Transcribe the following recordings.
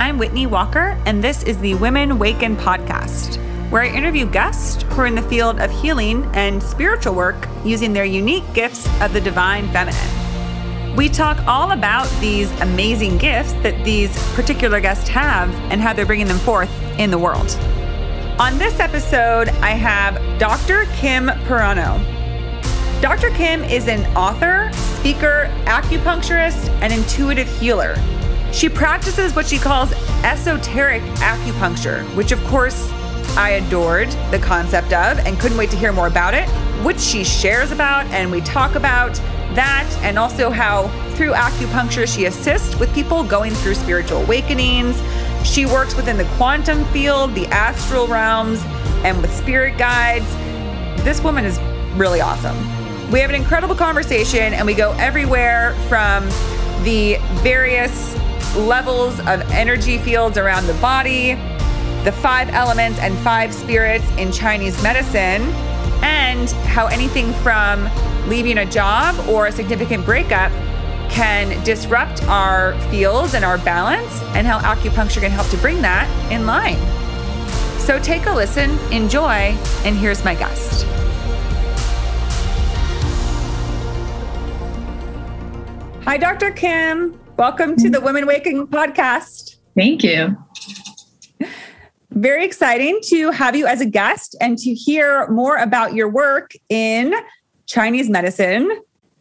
I'm Whitney Walker, and this is the Women Waken podcast, where I interview guests who are in the field of healing and spiritual work using their unique gifts of the divine feminine. We talk all about these amazing gifts that these particular guests have and how they're bringing them forth in the world. On this episode, I have Dr. Kim Peirano. Dr. Kim is an author, speaker, acupuncturist, and intuitive healer. She practices what she calls esoteric acupuncture, which, of course, I adored the concept of and couldn't wait to hear more about it, which she shares about, and we talk about that, and also how through acupuncture she assists with people going through spiritual awakenings. She works within the quantum field, the astral realms, and with spirit guides. This woman is really awesome. We have an incredible conversation, and we go everywhere from the various levels of energy fields around the body, the five elements and five spirits in Chinese medicine, and how anything from leaving a job or a significant breakup can disrupt our fields and our balance, and how acupuncture can help to bring that in line. So take a listen, enjoy, and here's my guest. Hi, Dr. Kim. Welcome to the Women Waking podcast. Thank you. Very exciting to have you as a guest and to hear more about your work in Chinese medicine,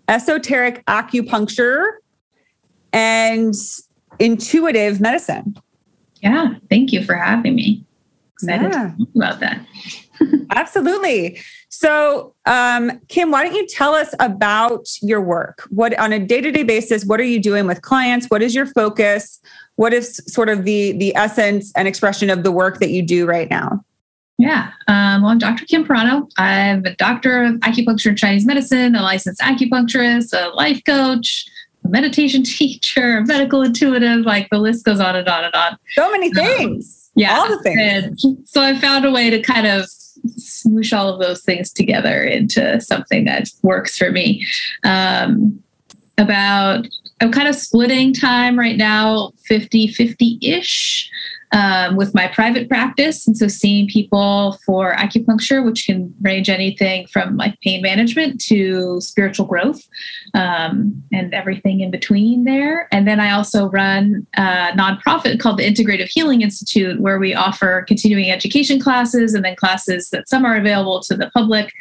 esoteric acupuncture, and intuitive medicine. Yeah, thank you for having me. Excited yeah. to talk about that. Absolutely. So, um, Kim, why don't you tell us about your work? What on a day-to-day basis, what are you doing with clients? What is your focus? What is sort of the the essence and expression of the work that you do right now? Yeah, um, well, I'm Dr. Kim Peirano. I'm a doctor of acupuncture and Chinese medicine, a licensed acupuncturist, a life coach, a meditation teacher, a medical intuitive. Like the list goes on and on and on. So many um, things. Um, yeah, all the things. And so I found a way to kind of smoosh all of those things together into something that works for me. Um, about, I'm kind of splitting time right now 50 50 ish um, with my private practice. And so seeing people for acupuncture, which can range anything from like pain management to spiritual growth um, and everything in between there. And then I also run a nonprofit called the Integrative Healing Institute, where we offer continuing education classes and then classes that some are available to the public,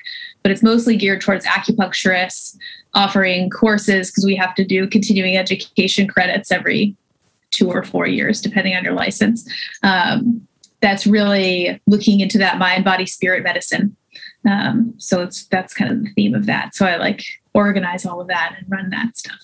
but it's mostly geared towards acupuncturists offering courses because we have to do continuing education credits every two or four years, depending on your license. Um, that's really looking into that mind, body, spirit medicine. Um, so it's that's kind of the theme of that. So I like organize all of that and run that stuff.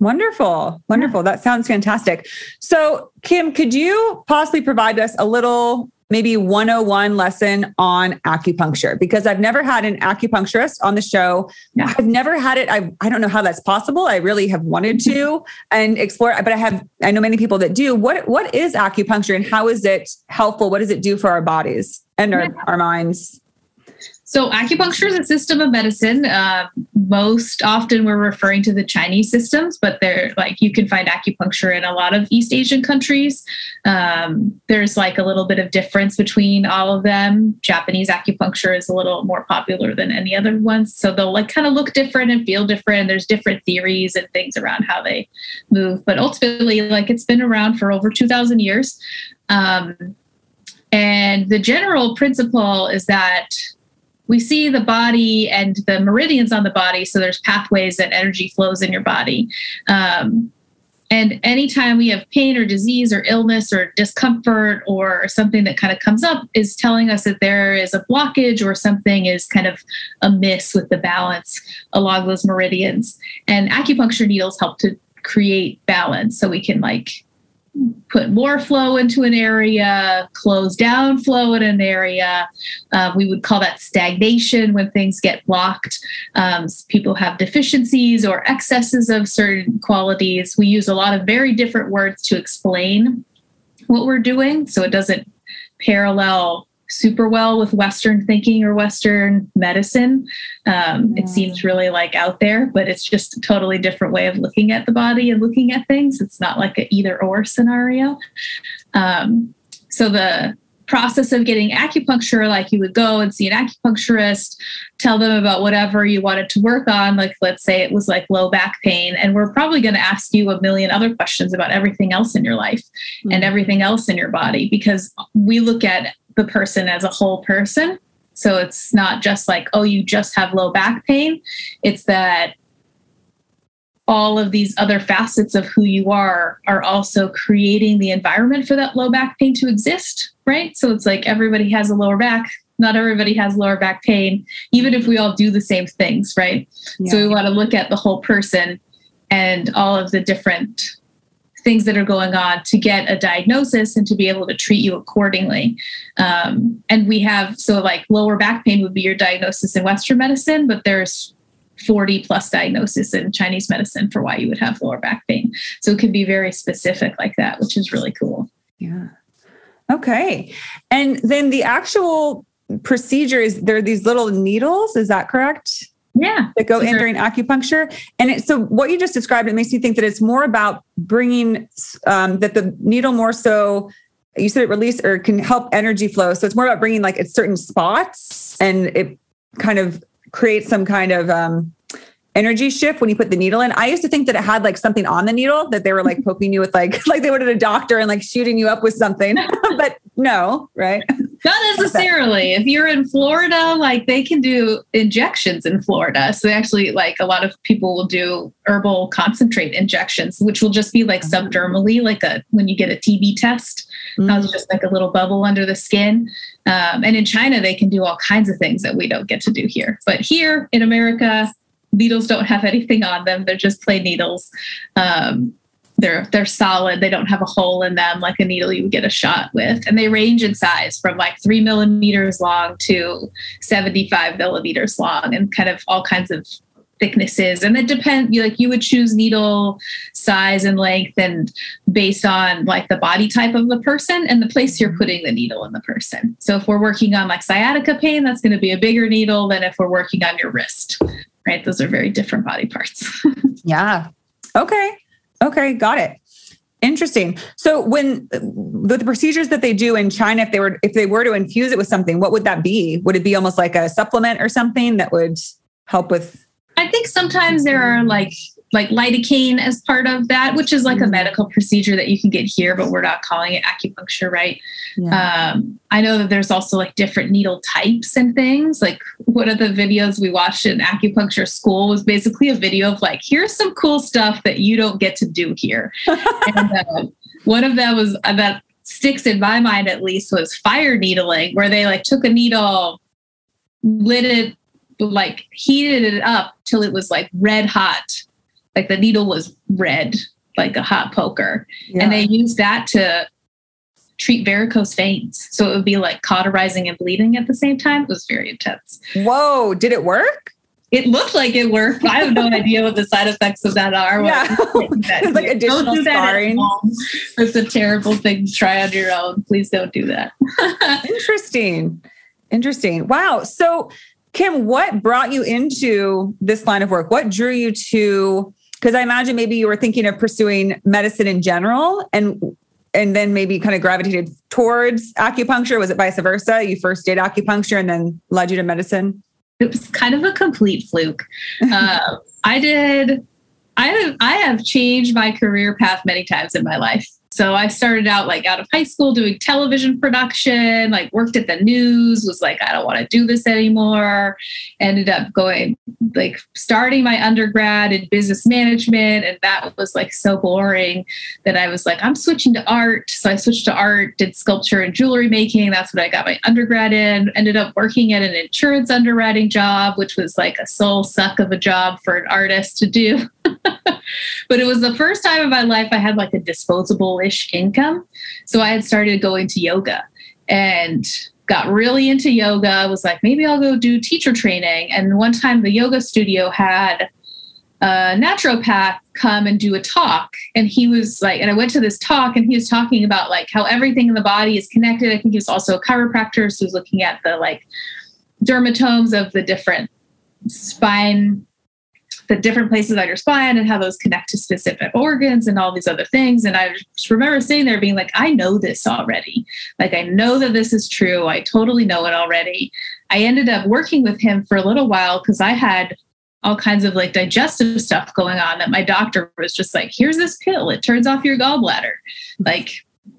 Wonderful. Wonderful. Yeah. That sounds fantastic. So, Kim, could you possibly provide us a little maybe 101 lesson on acupuncture because I've never had an acupuncturist on the show. I've never had it. I, I don't know how that's possible. I really have wanted to and explore, but I have, I know many people that do. What, what is acupuncture and how is it helpful? What does it do for our bodies and our, yeah. our minds? So, acupuncture is a system of medicine. Uh, most often, we're referring to the Chinese systems, but they're like you can find acupuncture in a lot of East Asian countries. Um, there's like a little bit of difference between all of them. Japanese acupuncture is a little more popular than any other ones, so they'll like kind of look different and feel different. There's different theories and things around how they move, but ultimately, like it's been around for over two thousand years. Um, and the general principle is that we see the body and the meridians on the body. So there's pathways and energy flows in your body. Um, and anytime we have pain or disease or illness or discomfort or something that kind of comes up is telling us that there is a blockage or something is kind of amiss with the balance along those meridians. And acupuncture needles help to create balance so we can like put more flow into an area, close down flow in an area. Uh, we would call that stagnation when things get blocked. Um, people have deficiencies or excesses of certain qualities. We use a lot of very different words to explain what we're doing so it doesn't parallel super well with Western thinking or Western medicine. Um, It seems really like out there, but it's just a totally different way of looking at the body and looking at things. It's not like an either or scenario. Um, so the process of getting acupuncture, like you would go and see an acupuncturist, tell them about whatever you wanted to work on. Like, let's say it was like low back pain, and we're probably going to ask you a million other questions about everything else in your life mm-hmm. and everything else in your body because we look at the person as a whole person. So it's not just like, oh, you just have low back pain. It's that all of these other facets of who you are are also creating the environment for that low back pain to exist, right? So it's like everybody has a lower back. Not everybody has lower back pain, even if we all do the same things, right? Yeah. So we want to look at the whole person and all of the different things that are going on to get a diagnosis and to be able to treat you accordingly. Um, and we have, so like lower back pain would be your diagnosis in Western medicine, but there's 40 plus diagnosis in Chinese medicine for why you would have lower back pain. So it can be very specific like that, which is really cool. Yeah. Okay. And then the actual procedure is there are these little needles, is that correct? Yeah. That go in during acupuncture. And it, so what you just described, it makes me think that it's more about bringing um, that the needle more so you said it release or can help energy flow. So it's more about bringing like at certain spots and it kind of creates some kind of um, energy shift when you put the needle in. I used to think that it had like something on the needle that they were like poking you with like like they would at a doctor and like shooting you up with something. but no, right? Not necessarily. if you're in Florida, like they can do injections in Florida. So actually like a lot of people will do herbal concentrate injections, which will just be like oh. subdermally, like a when you get a TB test. Mm-hmm. That was just like a little bubble under the skin. Um, and in China, they can do all kinds of things that we don't get to do here. But here in America, needles don't have anything on them; they're just plain needles. Um, they're they're solid. They don't have a hole in them like a needle you would get a shot with, and they range in size from like three millimeters long to seventy-five millimeters long, and kind of all kinds of thicknesses. And it depends like you would choose needle size and length and based on like the body type of the person and the place you're mm-hmm. putting the needle in the person. So if we're working on like sciatica pain that's going to be a bigger needle than if we're working on your wrist right? Those are very different body parts. Yeah. Okay okay got it. Interesting. So when the procedures that they do in china if they were if they were to infuse it with something what would that be? Would it be almost like a supplement or something that would help with I think sometimes there are like like lidocaine as part of that, which is like a mm-hmm. medical procedure that you can get here, but we're not calling it acupuncture, right? Yeah. Um, I know that there's also like different needle types and things. Like one of the videos we watched in acupuncture school was basically a video of like, here's some cool stuff that you don't get to do here. and uh, one of them was uh, that sticks in my mind at least was fire needling, where they like took a needle, lit it like heated it up till it was like red hot. Like the needle was red, like a hot poker. Yeah. And they used that to treat varicose veins. So it would be like cauterizing and bleeding at the same time. It was very intense. Whoa, did it work? It looked like it worked. I have no idea what the side effects of that are. Yeah. That like additional don't do scarring. It's a terrible thing to try on your own. Please don't do that. Interesting. Interesting. Wow. So Kim, what brought you into this line of work? What drew you to? Because I imagine maybe you were thinking of pursuing medicine in general, and and then maybe kind of gravitated towards acupuncture. Was it vice versa? You first did acupuncture and then led you to medicine. It was kind of a complete fluke. Uh, I did. I have I have changed my career path many times in my life. So I started out like out of high school doing television production, like worked at the news, was like, I don't want to do this anymore. Ended up going like starting my undergrad in business management. And that was like so boring that I was like, I'm switching to art. So I switched to art, did sculpture and jewelry making. That's what I got my undergrad in. Ended up working at an insurance underwriting job, which was like a soul suck of a job for an artist to do. but it was the first time in my life I had like a disposable ish income. So I had started going to yoga and got really into yoga. I was like, maybe I'll go do teacher training. And one time the yoga studio had a naturopath come and do a talk and he was like and i went to this talk and he was talking about like how everything in the body is connected i think he was also a chiropractor so he was looking at the like dermatomes of the different spine the different places on your spine and how those connect to specific organs and all these other things. And I just remember sitting there being like, I know this already. Like, I know that this is true. I totally know it already. I ended up working with him for a little while because I had all kinds of like digestive stuff going on that my doctor was just like, here's this pill. It turns off your gallbladder. Like,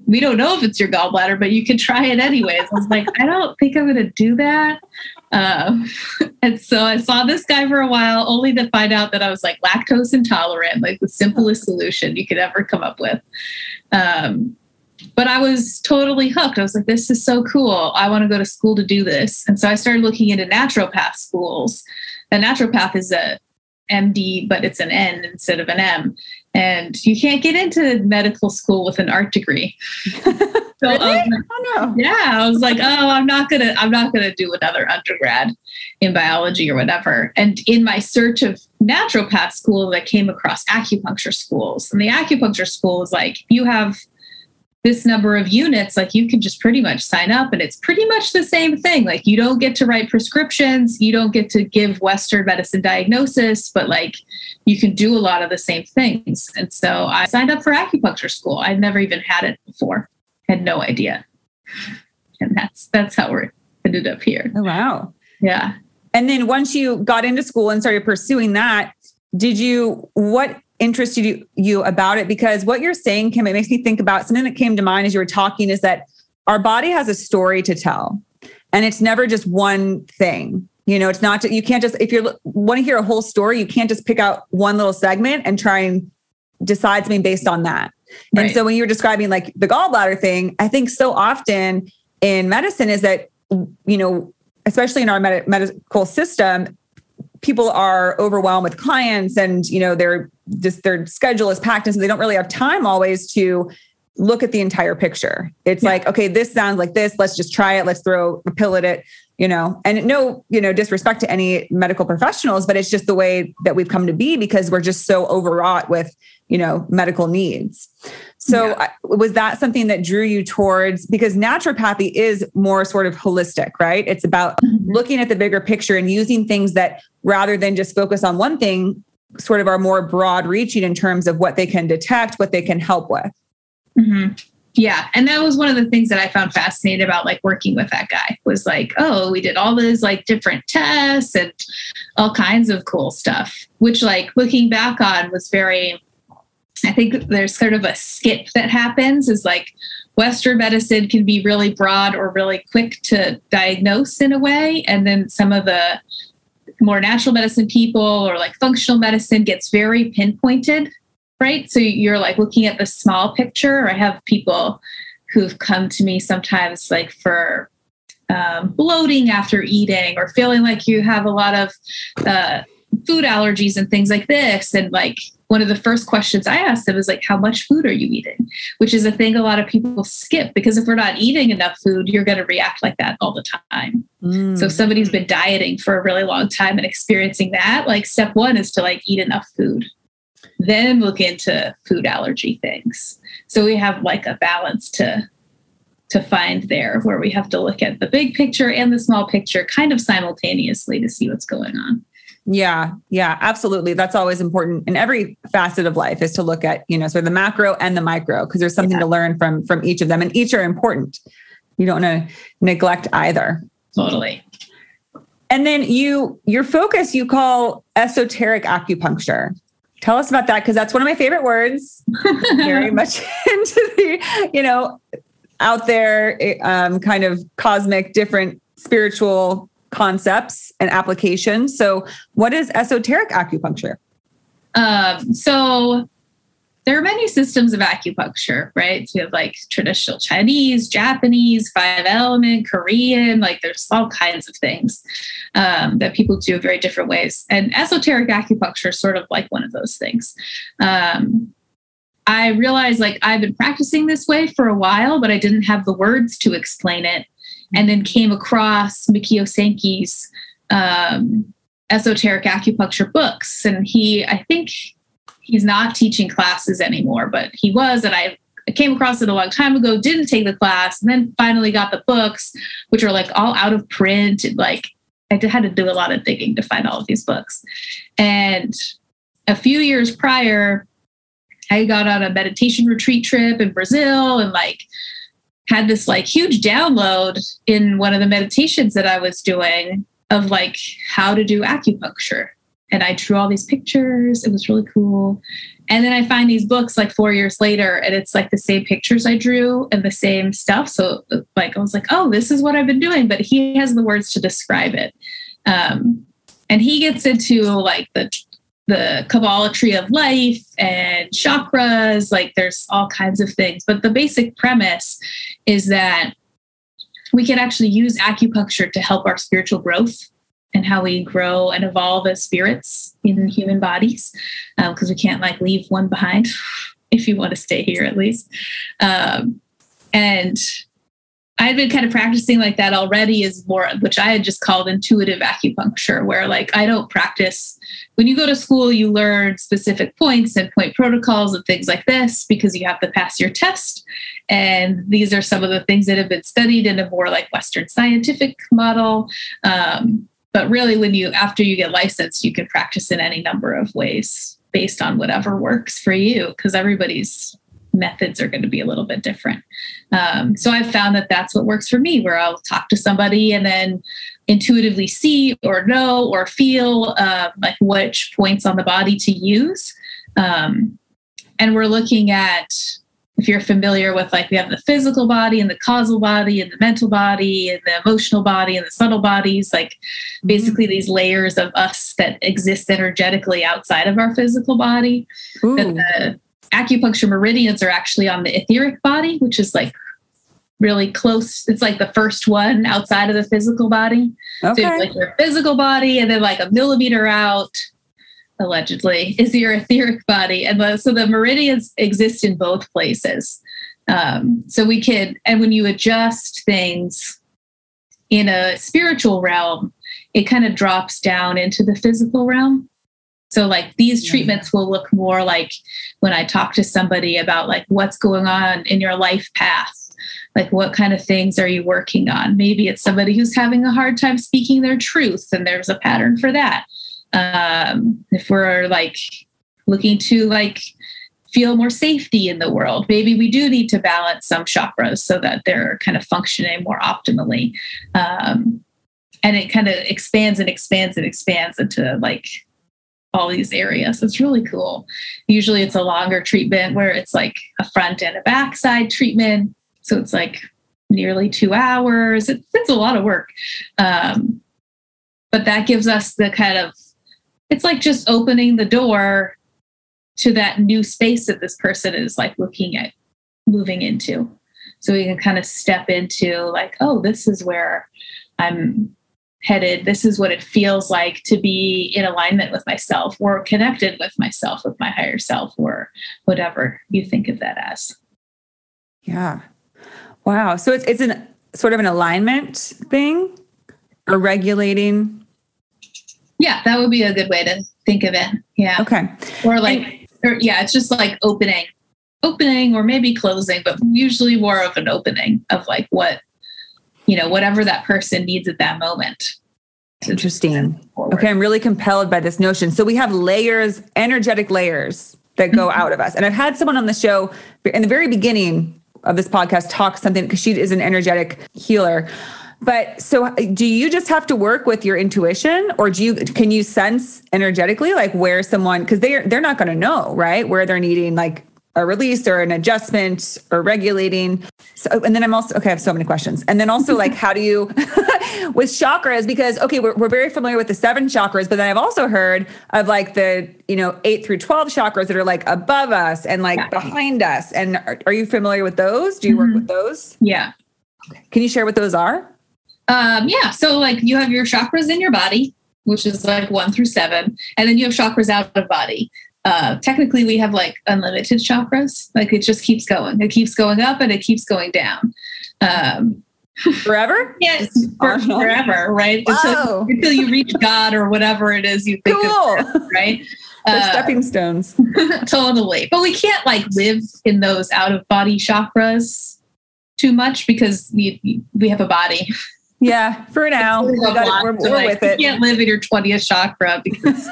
we don't know if it's your gallbladder, but you can try it anyways. I was like, I don't think I'm going to do that. Um, and so I saw this guy for a while, only to find out that I was like lactose intolerant, like the simplest solution you could ever come up with. Um, but I was totally hooked. I was like, this is so cool. I want to go to school to do this. And so I started looking into naturopath schools. A naturopath is a MD, but it's an N instead of an M. And you can't get into medical school with an art degree. so, really? um, oh, no. Yeah, I was like, oh, I'm not gonna, I'm not gonna do another undergrad in biology or whatever. And in my search of naturopath school, I came across acupuncture schools. And the acupuncture school is like, you have this number of units, like you can just pretty much sign up and it's pretty much the same thing. Like you don't get to write prescriptions, you don't get to give Western medicine diagnosis, but like you can do a lot of the same things. And so I signed up for acupuncture school. I'd never even had it before, had no idea. And that's that's how we ended up here. Oh wow. Yeah. And then once you got into school and started pursuing that, did you what interested you, you about it because what you're saying, Kim, it makes me think about something that came to mind as you were talking is that our body has a story to tell and it's never just one thing. You know, it's not, you can't just, if you want to hear a whole story, you can't just pick out one little segment and try and decide something based on that. Right. And so when you're describing like the gallbladder thing, I think so often in medicine is that, you know, especially in our med- medical system, people are overwhelmed with clients and you know they're just their schedule is packed and so they don't really have time always to look at the entire picture it's yeah. like okay this sounds like this let's just try it let's throw a pill at it you know and no you know disrespect to any medical professionals but it's just the way that we've come to be because we're just so overwrought with you know medical needs so yeah. was that something that drew you towards because naturopathy is more sort of holistic right it's about mm-hmm. looking at the bigger picture and using things that rather than just focus on one thing sort of are more broad reaching in terms of what they can detect what they can help with mm-hmm. yeah and that was one of the things that i found fascinating about like working with that guy was like oh we did all these like different tests and all kinds of cool stuff which like looking back on was very I think there's sort of a skip that happens is like Western medicine can be really broad or really quick to diagnose in a way. And then some of the more natural medicine people or like functional medicine gets very pinpointed, right? So you're like looking at the small picture. I have people who've come to me sometimes like for um, bloating after eating or feeling like you have a lot of uh, food allergies and things like this. And like one of the first questions I asked them is like, how much food are you eating? Which is a thing a lot of people skip because if we're not eating enough food, you're going to react like that all the time. Mm. So if somebody's been dieting for a really long time and experiencing that, like step one is to like eat enough food. Then look into food allergy things. So we have like a balance to to find there where we have to look at the big picture and the small picture kind of simultaneously to see what's going on. Yeah, yeah, absolutely. That's always important in every facet of life is to look at, you know, sort of the macro and the micro because there's something yeah. to learn from from each of them and each are important. You don't want to neglect either. Totally. And then you your focus you call esoteric acupuncture. Tell us about that because that's one of my favorite words. Very much into the, you know, out there um, kind of cosmic different spiritual concepts and applications. So, what is esoteric acupuncture? Um, so, there are many systems of acupuncture, right? So, you have like traditional Chinese, Japanese, five element, Korean, like there's all kinds of things um, that people do very different ways. And esoteric acupuncture is sort of like one of those things. Um, I realized like I've been practicing this way for a while, but I didn't have the words to explain it and then came across Mikio Sankey's um, esoteric acupuncture books. And he, I think he's not teaching classes anymore, but he was, and I came across it a long time ago, didn't take the class, and then finally got the books, which are like all out of print. Like I had to do a lot of digging to find all of these books. And a few years prior, I got on a meditation retreat trip in Brazil and like had this like huge download in one of the meditations that I was doing of like how to do acupuncture. And I drew all these pictures. It was really cool. And then I find these books like four years later, and it's like the same pictures I drew and the same stuff. So, like, I was like, oh, this is what I've been doing. But he has the words to describe it. Um, and he gets into like the the Kabbalah tree of life and chakras. Like, there's all kinds of things. But the basic premise is that we can actually use acupuncture to help our spiritual growth and how we grow and evolve as spirits in human bodies because um, we can't like leave one behind if you want to stay here at least um, and I had been kind of practicing like that already is more, which I had just called intuitive acupuncture, where like I don't practice. When you go to school, you learn specific points and point protocols and things like this because you have to pass your test. And these are some of the things that have been studied in a more like Western scientific model. Um, but really, when you, after you get licensed, you can practice in any number of ways based on whatever works for you because everybody's methods are going to be a little bit different. Um, so I've found that that's what works for me, where I'll talk to somebody and then intuitively see or know or feel uh, like which points on the body to use. Um, and we're looking at if you're familiar with like we have the physical body and the causal body and the mental body and the emotional body and the subtle bodies like basically these layers of us that exist energetically outside of our physical body that the acupuncture meridians are actually on the etheric body which is like really close it's like the first one outside of the physical body okay. so like your physical body and then like a millimeter out allegedly, is your etheric body. And the, so the meridians exist in both places. Um, so we can, and when you adjust things in a spiritual realm, it kind of drops down into the physical realm. So like these treatments will look more like when I talk to somebody about like what's going on in your life path. Like what kind of things are you working on? Maybe it's somebody who's having a hard time speaking their truth and there's a pattern for that um, if we're like looking to like feel more safety in the world maybe we do need to balance some chakras so that they're kind of functioning more optimally um, and it kind of expands and expands and expands into like all these areas. It's really cool. Usually it's a longer treatment where it's like a front and a back side treatment. So it's like nearly two hours. It's, it's a lot of work. Um, but that gives us the kind of it's like just opening the door to that new space that this person is like looking at moving into. So we can kind of step into like oh this is where i'm headed this is what it feels like to be in alignment with myself or connected with myself with my higher self or whatever you think of that as yeah wow so it's it's an sort of an alignment thing or regulating yeah, that would be a good way to think of it. Yeah. Okay. Or like, or, yeah, it's just like opening, opening, or maybe closing, but usually more of an opening of like what, you know, whatever that person needs at that moment. Interesting. Okay, I'm really compelled by this notion. So we have layers, energetic layers that go mm-hmm. out of us. And I've had someone on the show in the very beginning of this podcast talk something because she is an energetic healer but so do you just have to work with your intuition or do you can you sense energetically like where someone because they're they're not going to know, right? Where they're needing like a release or an adjustment or regulating. So, and then I'm also, okay, I have so many questions. And then also like, how do you, with chakras, because, okay, we're, we're very familiar with the seven chakras, but then I've also heard of like the, you know, eight through 12 chakras that are like above us and like yeah. behind us. And are, are, you familiar with those? Do you mm-hmm. work with those? Yeah. Okay. Can you share what those are? Um, yeah. So like you have your chakras in your body, which is like one through seven, and then you have chakras out of body. Uh, technically, we have like unlimited chakras. Like it just keeps going. It keeps going up and it keeps going down. Um, forever? Yes, for, forever, right? Until, until, you reach God or whatever it is you think cool. of, right? They're uh, stepping stones. totally. But we can't like live in those out of body chakras too much because we, we have a body. Yeah, for now. We got we're, we're like, with it. You can't live in your 20th chakra because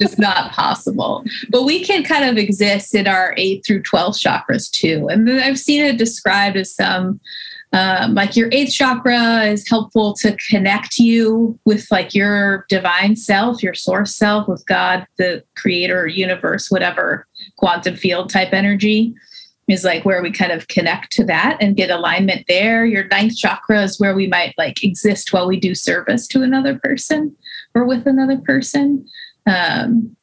just not possible. But we can kind of exist in our eight through 12 chakras too. And I've seen it described as some um, like your eighth chakra is helpful to connect you with like your divine self, your source self, with God, the creator, universe, whatever quantum field type energy is like where we kind of connect to that and get alignment there. Your ninth chakra is where we might like exist while we do service to another person or with another person. Um,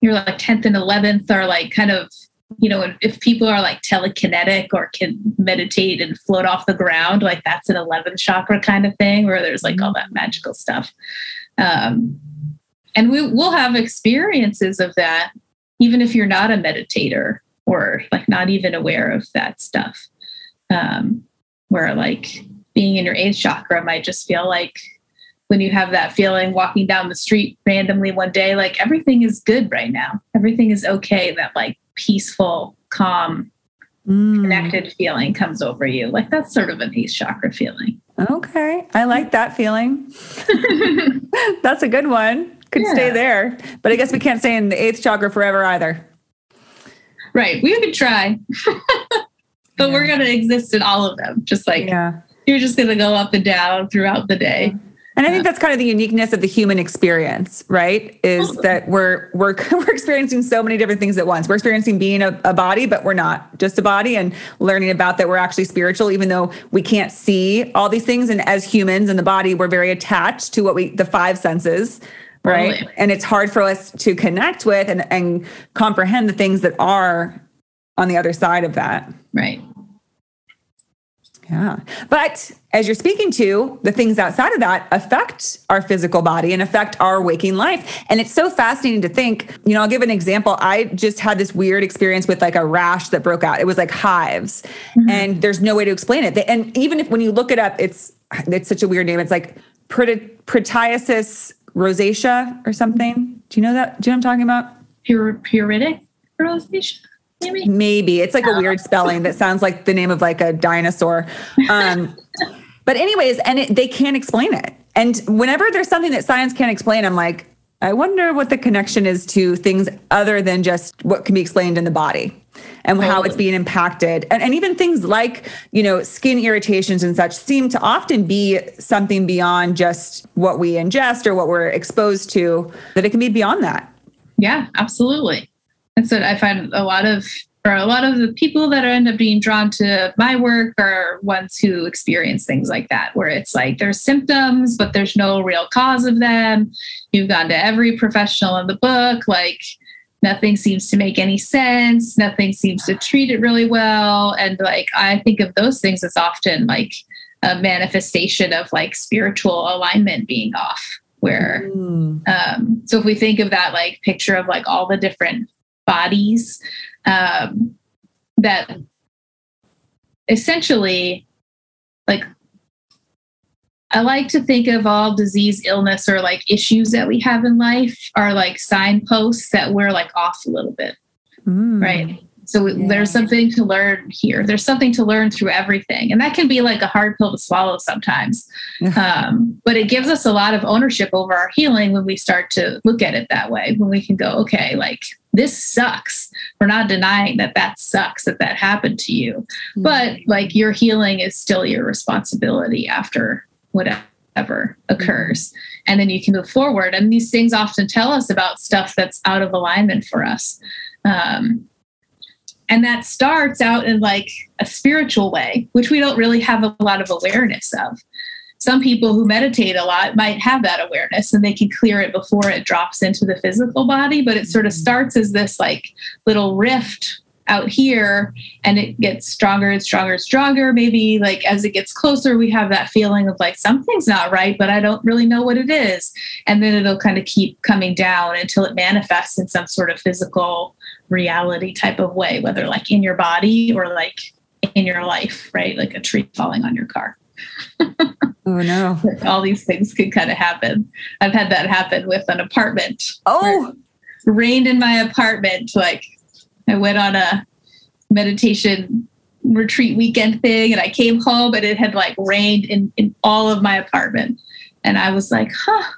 your like 10th and 11th are like kind of you know, if people are like telekinetic or can meditate and float off the ground, like that's an 11th chakra kind of thing where there's like all that magical stuff. Um, and we will have experiences of that, even if you're not a meditator or like not even aware of that stuff. Um, where like being in your eighth chakra might just feel like when you have that feeling walking down the street randomly one day, like everything is good right now. Everything is okay. That like peaceful, calm, mm. connected feeling comes over you. Like that's sort of an eighth chakra feeling. Okay. I like that feeling. that's a good one. Could yeah. stay there. But I guess we can't stay in the eighth chakra forever either. Right. We could try. but yeah. we're going to exist in all of them. Just like yeah. you're just going to go up and down throughout the day. And I think that's kind of the uniqueness of the human experience, right? Is that we're we're we're experiencing so many different things at once. We're experiencing being a, a, body, but we're not just a body, and learning about that we're actually spiritual, even though we can't see all these things. And as humans in the body, we're very attached to what we the five senses, right? Totally. And it's hard for us to connect with and, and comprehend the things that are on the other side of that. Right. Yeah. But as you're speaking to, the things outside of that affect our physical body and affect our waking life. And it's so fascinating to think, you know, I'll give an example. I just had this weird experience with like a rash that broke out. It was like hives mm-hmm. and there's no way to explain it. And even if when you look it up, it's it's such a weird name. It's like proteaceous rosacea or something. Do you know that? Do you know what I'm talking about? Pure, puritic rosacea? Maybe? Maybe. It's like a weird spelling that sounds like the name of like a dinosaur. Um, but anyways, and it, they can't explain it. And whenever there's something that science can't explain, I'm like, I wonder what the connection is to things other than just what can be explained in the body and how it's being impacted. And, and even things like, you know, skin irritations and such seem to often be something beyond just what we ingest or what we're exposed to, that it can be beyond that. Yeah, absolutely. And so I find a lot of or a lot of the people that end up being drawn to my work are ones who experience things like that, where it's like there's symptoms, but there's no real cause of them. You've gone to every professional in the book, like nothing seems to make any sense, nothing seems to treat it really well. And like I think of those things as often like a manifestation of like spiritual alignment being off. Where, mm. um, so if we think of that like picture of like all the different bodies um, that essentially like I like to think of all disease, illness, or like issues that we have in life are like signposts that we're like off a little bit, mm. right? So yeah. there's something to learn here. There's something to learn through everything. And that can be like a hard pill to swallow sometimes. um, but it gives us a lot of ownership over our healing when we start to look at it that way, when we can go, okay, like this sucks. We're not denying that that sucks, that that happened to you. Mm-hmm. But like your healing is still your responsibility after whatever occurs. Mm-hmm. And then you can move forward. And these things often tell us about stuff that's out of alignment for us. Um, and that starts out in like a spiritual way, which we don't really have a lot of awareness of. Some people who meditate a lot might have that awareness and they can clear it before it drops into the physical body, but it sort of mm-hmm. starts as this like little rift out here and it gets stronger and stronger and stronger. Maybe like as it gets closer, we have that feeling of like something's not right, but I don't really know what it is. And then it'll kind of keep coming down until it manifests in some sort of physical reality type of way, whether like in your body or like in your life, right? Like a tree falling on your car. oh no. All these things could kind of happen. I've had that happen with an apartment. Oh. rained in my apartment. Like I went on a meditation retreat weekend thing and I came home and it had like rained in, in all of my apartment. And I was like, huh.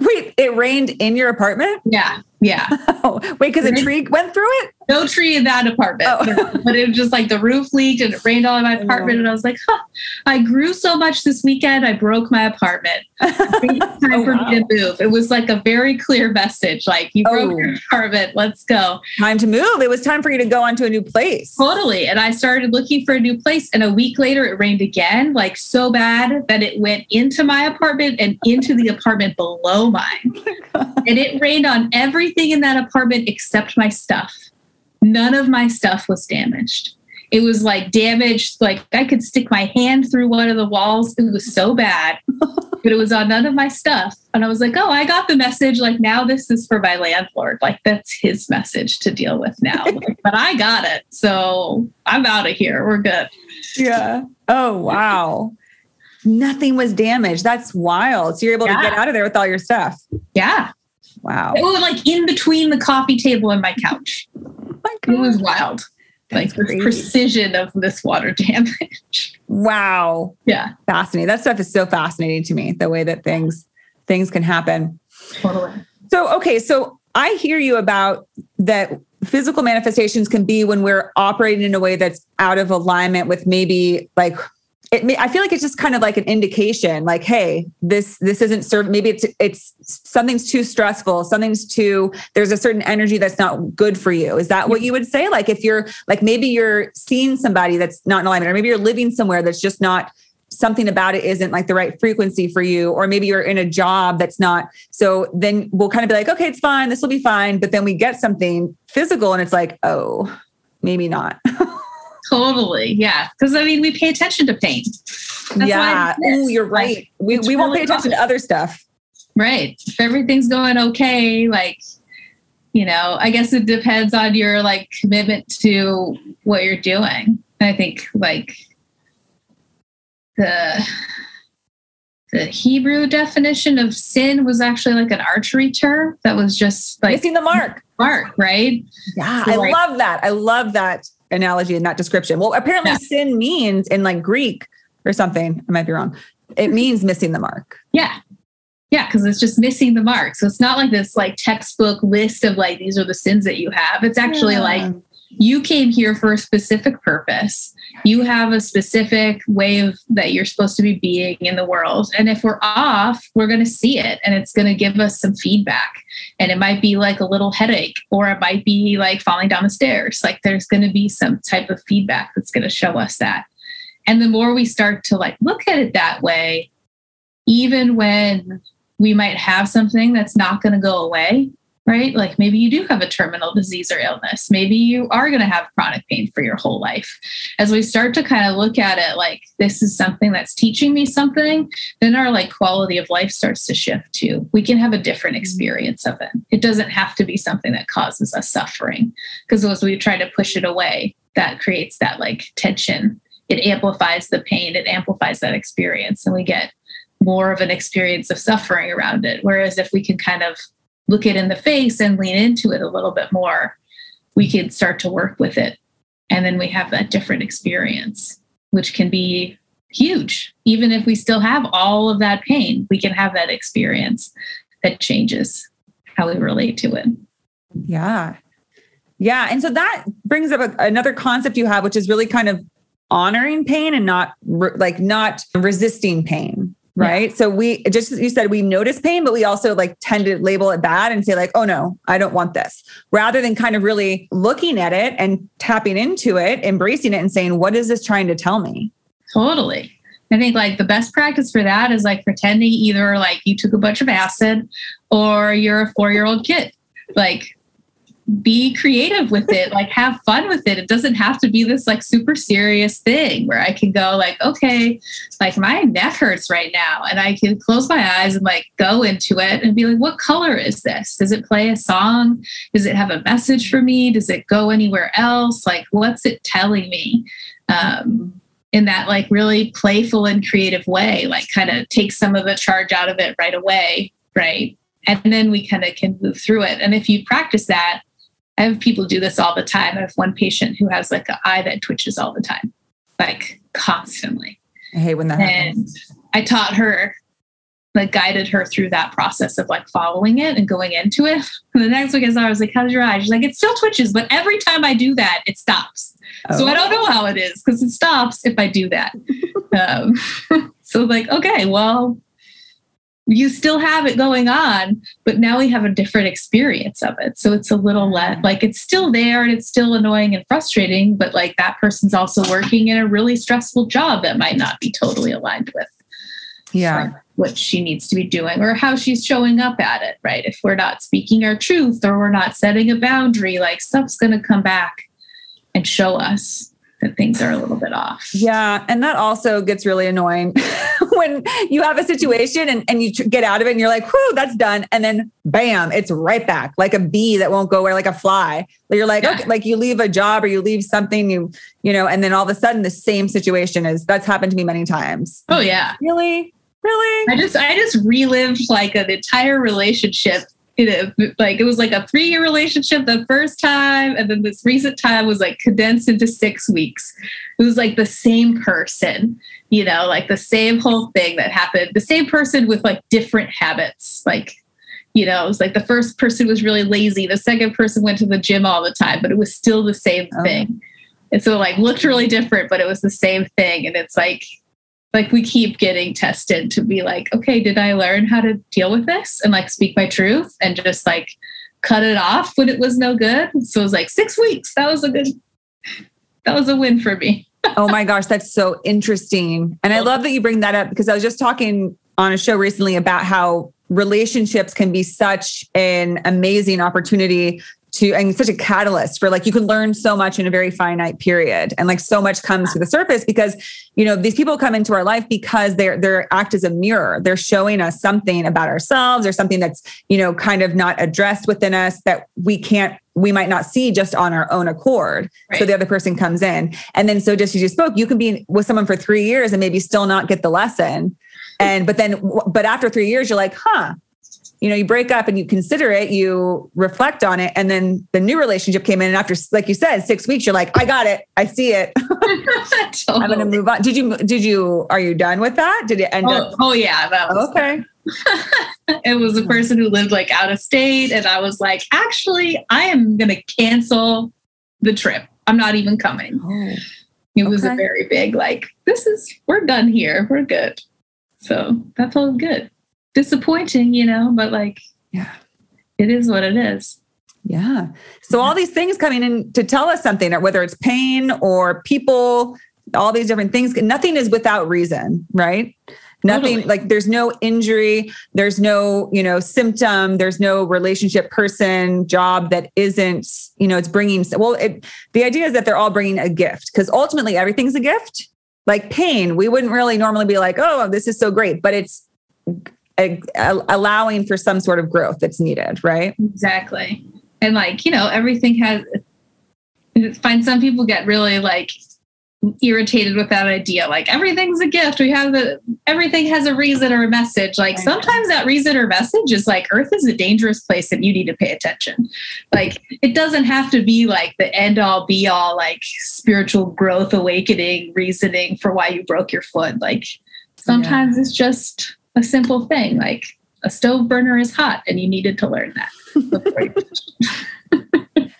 Wait, it rained in your apartment? Yeah. Yeah. Oh, wait, because a tree went through it? No tree in that apartment. Oh. but it was just like the roof leaked and it rained all in my oh. apartment. And I was like, huh, I grew so much this weekend, I broke my apartment. time oh, for wow. me to move. It was like a very clear message like, you broke oh. your apartment, let's go. Time to move. It was time for you to go on to a new place. Totally. And I started looking for a new place. And a week later, it rained again, like so bad that it went into my apartment and into the apartment below mine. Oh and it rained on everything in that apartment except my stuff. None of my stuff was damaged. It was like damaged, like I could stick my hand through one of the walls. It was so bad, but it was on none of my stuff. And I was like, oh, I got the message. Like, now this is for my landlord. Like, that's his message to deal with now. Like, but I got it. So I'm out of here. We're good. Yeah. Oh, wow. Nothing was damaged. That's wild. So you're able yeah. to get out of there with all your stuff. Yeah. Wow. It was like in between the coffee table and my couch. Oh my it was wild. That's like the precision of this water damage. Wow. Yeah. Fascinating. That stuff is so fascinating to me, the way that things things can happen. Totally. So okay, so I hear you about that physical manifestations can be when we're operating in a way that's out of alignment with maybe like it may, I feel like it's just kind of like an indication, like, hey, this this isn't serve. Maybe it's it's something's too stressful. Something's too. There's a certain energy that's not good for you. Is that what mm-hmm. you would say? Like, if you're like maybe you're seeing somebody that's not in alignment, or maybe you're living somewhere that's just not something about it isn't like the right frequency for you, or maybe you're in a job that's not. So then we'll kind of be like, okay, it's fine. This will be fine. But then we get something physical, and it's like, oh, maybe not. Totally. Yeah. Because I mean, we pay attention to pain. That's yeah. Oh, you're right. Like, we, we won't pay attention to other stuff. Right. If everything's going okay, like, you know, I guess it depends on your like commitment to what you're doing. I think like the the Hebrew definition of sin was actually like an archery term that was just like missing the mark. Mark, right? Yeah, so I like, love that. I love that analogy in that description. Well, apparently yeah. sin means in like Greek or something, I might be wrong. It means missing the mark. Yeah. Yeah, because it's just missing the mark. So it's not like this like textbook list of like these are the sins that you have. It's actually yeah. like you came here for a specific purpose. You have a specific way of that you're supposed to be being in the world. And if we're off, we're going to see it and it's going to give us some feedback. And it might be like a little headache or it might be like falling down the stairs. Like there's going to be some type of feedback that's going to show us that. And the more we start to like look at it that way, even when we might have something that's not going to go away, right? Like maybe you do have a terminal disease or illness. Maybe you are going to have chronic pain for your whole life. As we start to kind of look at it like this is something that's teaching me something, then our like quality of life starts to shift too. We can have a different mm-hmm. experience of it. It doesn't have to be something that causes us suffering because as we try to push it away, that creates that like tension. It amplifies the pain, it amplifies that experience and we get more of an experience of suffering around it. Whereas if we can kind of look it in the face and lean into it a little bit more, we can start to work with it. And then we have that different experience, which can be huge. Even if we still have all of that pain, we can have that experience that changes how we relate to it. Yeah. Yeah. And so that brings up a, another concept you have, which is really kind of honoring pain and not re- like not resisting pain right? Yeah. so we just you said we notice pain but we also like tend to label it bad and say like oh no i don't want this rather than kind of really looking at it and tapping into it embracing it and saying what is this trying to tell me? Totally. I think like the best practice for that is like pretending either like you took a bunch of acid or you're a four year old kid. Like be creative with it like have fun with it. It doesn't have to be this like super serious thing where i can go like okay like my neck hurts right now and i can close my eyes and like go into it and be like what color is this? Does it play a song? Does it have a message for me? Does it go anywhere else? Like what's it telling me? Um in that like really playful and creative way like kind of take some of the charge out of it right away right? And then we kind of can move through it. And if you practice that, I have people do this all the time. I have one patient who has like an eye that twitches all the time, like constantly. I hate when that and happens. I taught her, like guided her through that process of like following it and going into it. And the next week I saw her, I was like, how's your eye? She's like, it still twitches, but every time I do that, it stops. Oh. So I don't know how it is because it stops if I do that. um, so like, okay, well, you still have it going on, but now we have a different experience of it. So it's a little less like it's still there and it's still annoying and frustrating, but like that person's also working in a really stressful job that might not be totally aligned with yeah what she needs to be doing or how she's showing up at it, right? If we're not speaking our truth or we're not setting a boundary, like stuff's going to come back and show us that things are a little bit off. Yeah. And that also gets really annoying when you have a situation and, and you get out of it and you're like, whew, that's done. And then bam, it's right back like a bee that won't go away, like a fly. You're like, yeah. okay, like you leave a job or you leave something, you, you know, and then all of a sudden the same situation is that's happened to me many times. Oh, yeah. Really? Really? I just, I just relived like an entire relationship it, like it was like a three year relationship the first time and then this recent time was like condensed into six weeks it was like the same person you know like the same whole thing that happened the same person with like different habits like you know it was like the first person was really lazy the second person went to the gym all the time but it was still the same oh. thing and so like looked really different but it was the same thing and it's like like we keep getting tested to be like, okay, did I learn how to deal with this and like speak my truth and just like cut it off when it was no good? So it was like six weeks. That was a good, that was a win for me. oh my gosh, that's so interesting. And I love that you bring that up because I was just talking on a show recently about how relationships can be such an amazing opportunity to and such a catalyst for like you can learn so much in a very finite period. And like so much comes to the surface because you know these people come into our life because they're they're act as a mirror. They're showing us something about ourselves or something that's you know kind of not addressed within us that we can't we might not see just on our own accord. Right. so the other person comes in. And then so just as you spoke you can be with someone for three years and maybe still not get the lesson. And but then but after three years you're like huh you know, you break up and you consider it, you reflect on it, and then the new relationship came in. And after, like you said, six weeks, you're like, I got it, I see it. totally. I'm going to move on. Did you? Did you? Are you done with that? Did it end oh, up? Oh yeah, that was okay. it was a hmm. person who lived like out of state, and I was like, actually, I am going to cancel the trip. I'm not even coming. Oh, it was a very big like. This is we're done here. We're good. So that felt good disappointing, you know, but like, yeah, it is what it is. Yeah. So all these things coming in to tell us something, or whether it's pain or people, all these different things, nothing is without reason, right? Nothing totally. like there's no injury, there's no, you know, symptom, there's no relationship person job that isn't, you know, it's bringing, well, it, the idea is that they're all bringing a gift because ultimately everything's a gift. Like pain, we wouldn't really normally be like, oh, this is so great, but it's a, a, allowing for some sort of growth that's needed, right? Exactly. And like, you know, everything has, find some people get really like irritated with that idea. Like everything's a gift. We have the, everything has a reason or a message. Like sometimes that reason or message is like, Earth is a dangerous place and you need to pay attention. Like it doesn't have to be like the end all be all, like spiritual growth, awakening, reasoning for why you broke your foot. Like sometimes yeah. it's just, a simple thing like a stove burner is hot and you needed to learn that.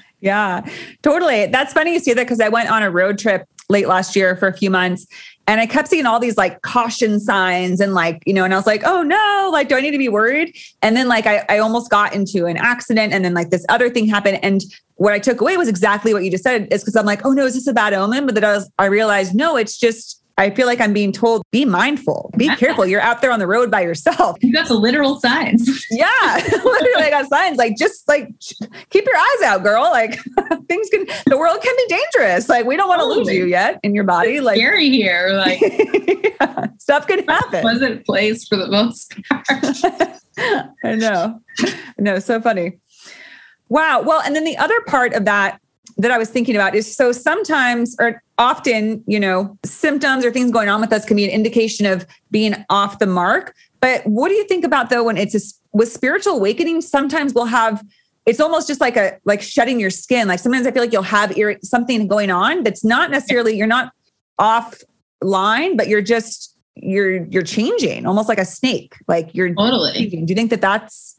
yeah, totally. That's funny you say that because I went on a road trip late last year for a few months and I kept seeing all these like caution signs and like, you know, and I was like, oh no, like, do I need to be worried? And then like I, I almost got into an accident and then like this other thing happened. And what I took away was exactly what you just said is because I'm like, oh no, is this a bad omen? But then I was, I realized, no, it's just I feel like I'm being told, be mindful, be careful. You're out there on the road by yourself. You got the literal signs. yeah. Literally, I got signs like, just like keep your eyes out, girl. Like things can, the world can be dangerous. Like we don't want to lose you yet in your body. It's like scary here. Like yeah, stuff can happen. Pleasant place for the most part. I know. No, so funny. Wow. Well, and then the other part of that that I was thinking about is so sometimes or often, you know, symptoms or things going on with us can be an indication of being off the mark. But what do you think about though when it's a, with spiritual awakening? Sometimes we'll have it's almost just like a like shedding your skin. Like sometimes I feel like you'll have ir- something going on that's not necessarily you're not off line, but you're just you're you're changing almost like a snake. Like you're totally. Changing. Do you think that that's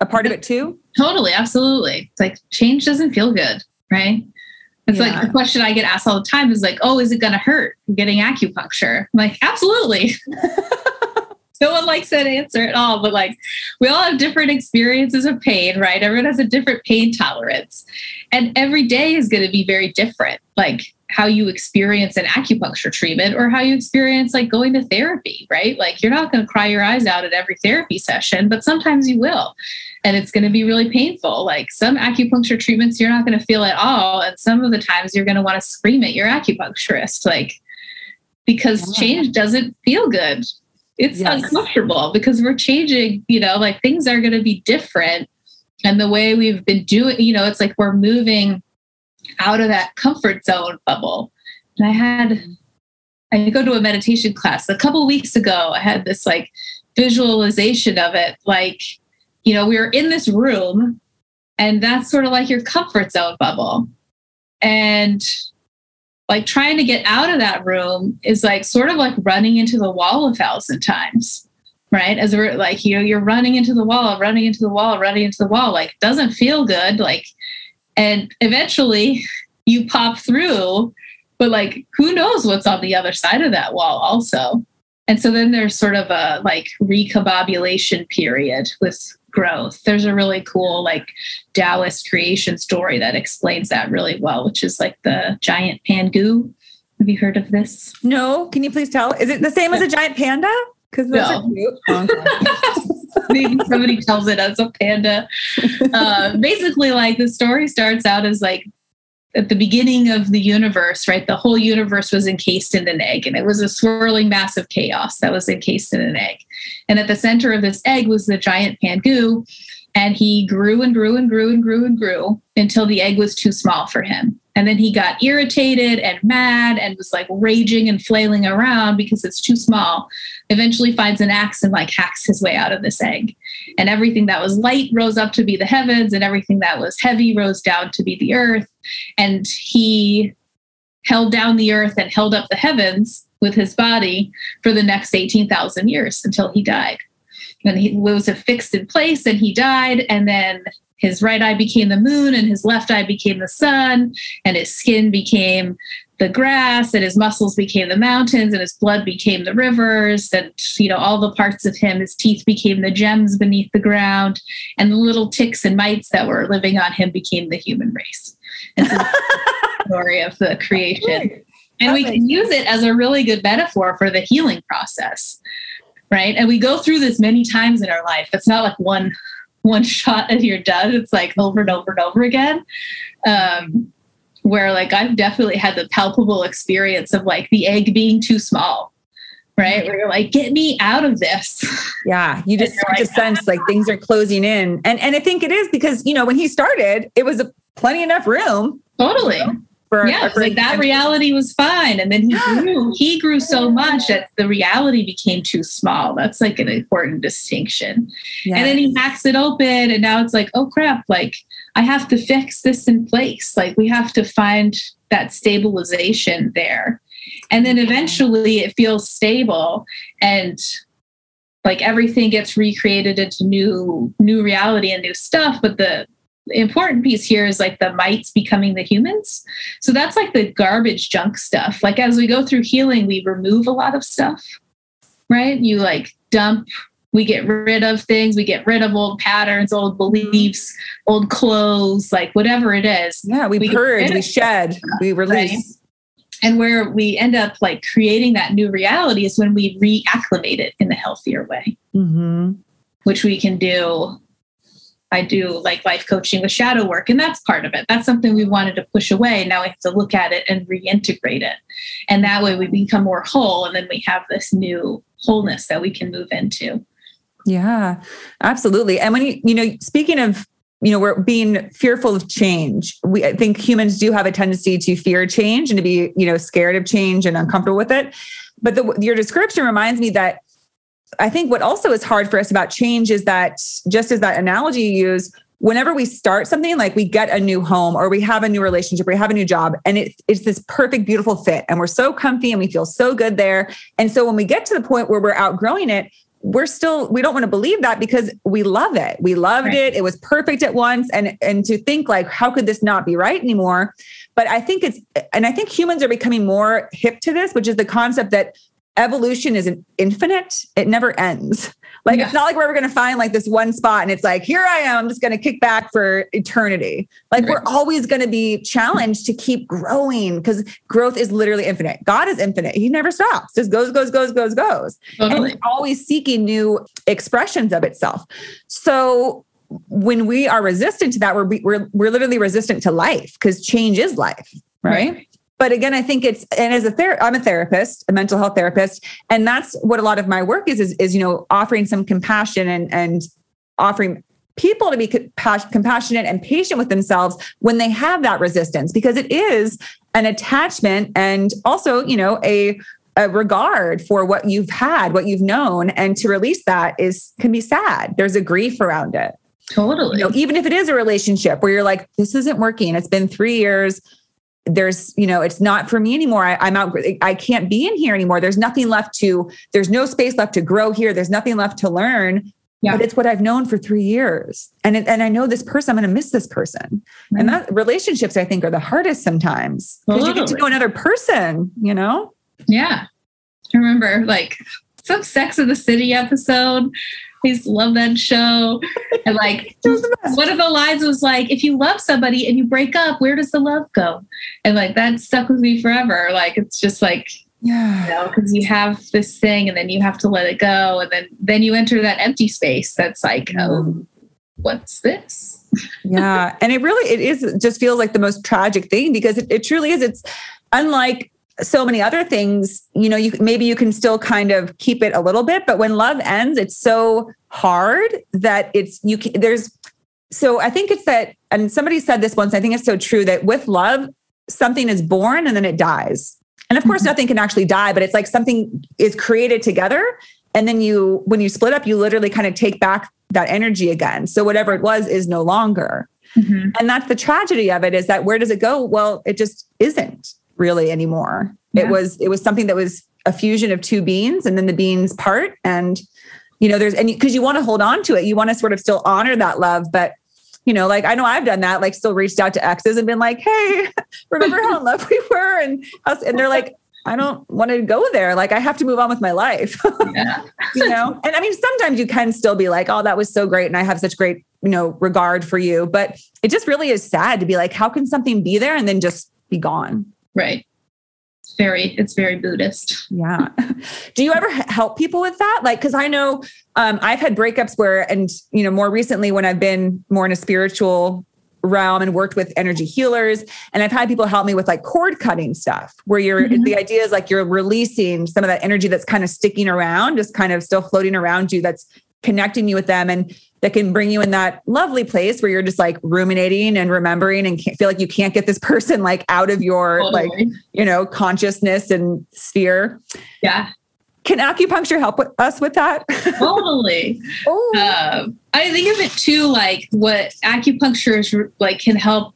a part of it too? Totally, absolutely. It's like change doesn't feel good, right? It's yeah. like the question I get asked all the time is like, oh, is it going to hurt getting acupuncture? I'm like, absolutely. no one likes that answer at all, but like we all have different experiences of pain, right? Everyone has a different pain tolerance. And every day is going to be very different. Like how you experience an acupuncture treatment or how you experience like going to therapy, right? Like you're not going to cry your eyes out at every therapy session, but sometimes you will. And it's going to be really painful. Like some acupuncture treatments you're not going to feel at all. And some of the times you're going to want to scream at your acupuncturist, like because yeah. change doesn't feel good. It's yes. uncomfortable because we're changing, you know, like things are going to be different. And the way we've been doing, you know, it's like we're moving out of that comfort zone bubble. And I had, I go to a meditation class a couple weeks ago. I had this like visualization of it. Like, you know, we were in this room and that's sort of like your comfort zone bubble. And like trying to get out of that room is like sort of like running into the wall a thousand times right as we're like you know you're running into the wall running into the wall running into the wall like doesn't feel good like and eventually you pop through but like who knows what's on the other side of that wall also. And so then there's sort of a like recombobulation period with growth. There's a really cool like taoist creation story that explains that really well which is like the giant pangu. Have you heard of this? No. Can you please tell? Is it the same as a giant panda because those no. cute oh, maybe somebody tells it as a panda. Uh, basically, like the story starts out as like at the beginning of the universe, right? The whole universe was encased in an egg, and it was a swirling mass of chaos that was encased in an egg. And at the center of this egg was the giant Pangu, and he grew and grew and grew and grew and grew until the egg was too small for him. And then he got irritated and mad and was like raging and flailing around because it's too small. Eventually finds an axe and like hacks his way out of this egg. And everything that was light rose up to be the heavens, and everything that was heavy rose down to be the earth. And he held down the earth and held up the heavens with his body for the next 18,000 years until he died. And he was affixed in place and he died. And then his right eye became the moon and his left eye became the sun and his skin became the grass and his muscles became the mountains and his blood became the rivers and you know all the parts of him his teeth became the gems beneath the ground and the little ticks and mites that were living on him became the human race. And so the story of the creation. And we can use it as a really good metaphor for the healing process right? And we go through this many times in our life. It's not like one one shot and you're done. It's like over and over and over again. Um, where like I've definitely had the palpable experience of like the egg being too small, right? Where you're like, get me out of this. Yeah, you just, like, just sense like things are closing in, and and I think it is because you know when he started, it was a plenty enough room. Totally. You know? for yeah, like that reality was fine. And then he grew, he grew so much that the reality became too small. That's like an important distinction. Yes. And then he hacks it open and now it's like, oh crap, like I have to fix this in place. Like we have to find that stabilization there. And then eventually it feels stable and like everything gets recreated into new new reality and new stuff but the important piece here is like the mites becoming the humans. So that's like the garbage junk stuff. Like as we go through healing, we remove a lot of stuff, right? You like dump, we get rid of things, we get rid of old patterns, old beliefs, old clothes, like whatever it is. Yeah, we, we purge, we shed, we release. Right? And where we end up like creating that new reality is when we reacclimate it in a healthier way, mm-hmm. which we can do I do like life coaching with shadow work, and that's part of it. That's something we wanted to push away. Now we have to look at it and reintegrate it. And that way we become more whole, and then we have this new wholeness that we can move into. Yeah, absolutely. And when you, you know, speaking of you know we're being fearful of change we i think humans do have a tendency to fear change and to be you know scared of change and uncomfortable with it but the, your description reminds me that i think what also is hard for us about change is that just as that analogy you use whenever we start something like we get a new home or we have a new relationship or we have a new job and it, it's this perfect beautiful fit and we're so comfy and we feel so good there and so when we get to the point where we're outgrowing it we're still we don't want to believe that because we love it. We loved right. it. It was perfect at once. And and to think like how could this not be right anymore? But i think it's and i think humans are becoming more hip to this which is the concept that evolution is infinite. It never ends like yeah. it's not like we're ever going to find like this one spot and it's like here i am I'm just going to kick back for eternity like right. we're always going to be challenged to keep growing because growth is literally infinite god is infinite he never stops just goes goes goes goes goes totally. and always seeking new expressions of itself so when we are resistant to that we're we're, we're literally resistant to life because change is life right? right but again i think it's and as a ther- i'm a therapist a mental health therapist and that's what a lot of my work is is, is you know offering some compassion and and offering people to be compassionate and patient with themselves when they have that resistance because it is an attachment and also you know a a regard for what you've had what you've known and to release that is can be sad. There's a grief around it. Totally. You know even if it is a relationship where you're like this isn't working. It's been 3 years there's you know it's not for me anymore. I, i'm out i can't be in here anymore. There's nothing left to there's no space left to grow here. There's nothing left to learn. Yeah. but it's what i've known for three years. And it, and i know this person i'm going to miss this person. Right. and that relationships i think are the hardest sometimes. Because you get to know another person you know? Yeah. I remember like some sex and the city episode used to love that show. And like one of the lines was like, if you love somebody and you break up, where does the love go? And like that stuck with me forever. Like it's just like yeah. You know, because you have this thing and then you have to let it go. And then then you enter that empty space that's like, oh, what's this? yeah. And it really it is just feels like the most tragic thing because it, it truly is. It's unlike so many other things, you know, you maybe you can still kind of keep it a little bit, but when love ends, it's so hard that it's you can, there's so I think it's that and somebody said this once, I think it's so true that with love something is born and then it dies. And of course mm-hmm. nothing can actually die, but it's like something is created together and then you when you split up you literally kind of take back that energy again. So whatever it was is no longer. Mm-hmm. And that's the tragedy of it is that where does it go? Well, it just isn't really anymore. Yeah. It was it was something that was a fusion of two beings and then the beings part. And you know there's and because you want to hold on to it. You want to sort of still honor that love. But you know like i know i've done that like still reached out to exes and been like hey remember how in love we were? And us and they're like i don't want to go there. Like i have to move on with my life. Yeah. you know? And i mean sometimes you can still be like oh that was so great and i have such great you know regard for you. But it just really is sad to be like how can something be there and then just be gone Right. It's very, it's very Buddhist. Yeah. Do you ever help people with that? Like, cause I know um, I've had breakups where, and, you know, more recently when I've been more in a spiritual realm and worked with energy healers and i've had people help me with like cord cutting stuff where you're mm-hmm. the idea is like you're releasing some of that energy that's kind of sticking around just kind of still floating around you that's connecting you with them and that can bring you in that lovely place where you're just like ruminating and remembering and feel like you can't get this person like out of your totally. like you know consciousness and sphere. Yeah. Can acupuncture help with us with that? Totally. Uh, i think of it too like what acupuncture is like can help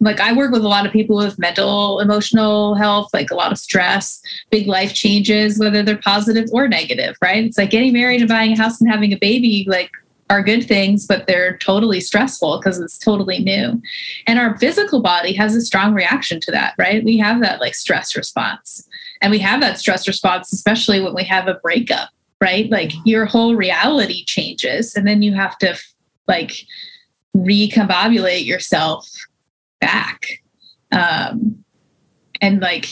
like I work with a lot of people with mental, emotional health, like a lot of stress, big life changes, whether they're positive or negative, right? It's like getting married and buying a house and having a baby, like are good things, but they're totally stressful because it's totally new. And our physical body has a strong reaction to that, right? We have that like stress response. And we have that stress response, especially when we have a breakup, right? Like your whole reality changes. And then you have to like recombobulate yourself back. Um, and like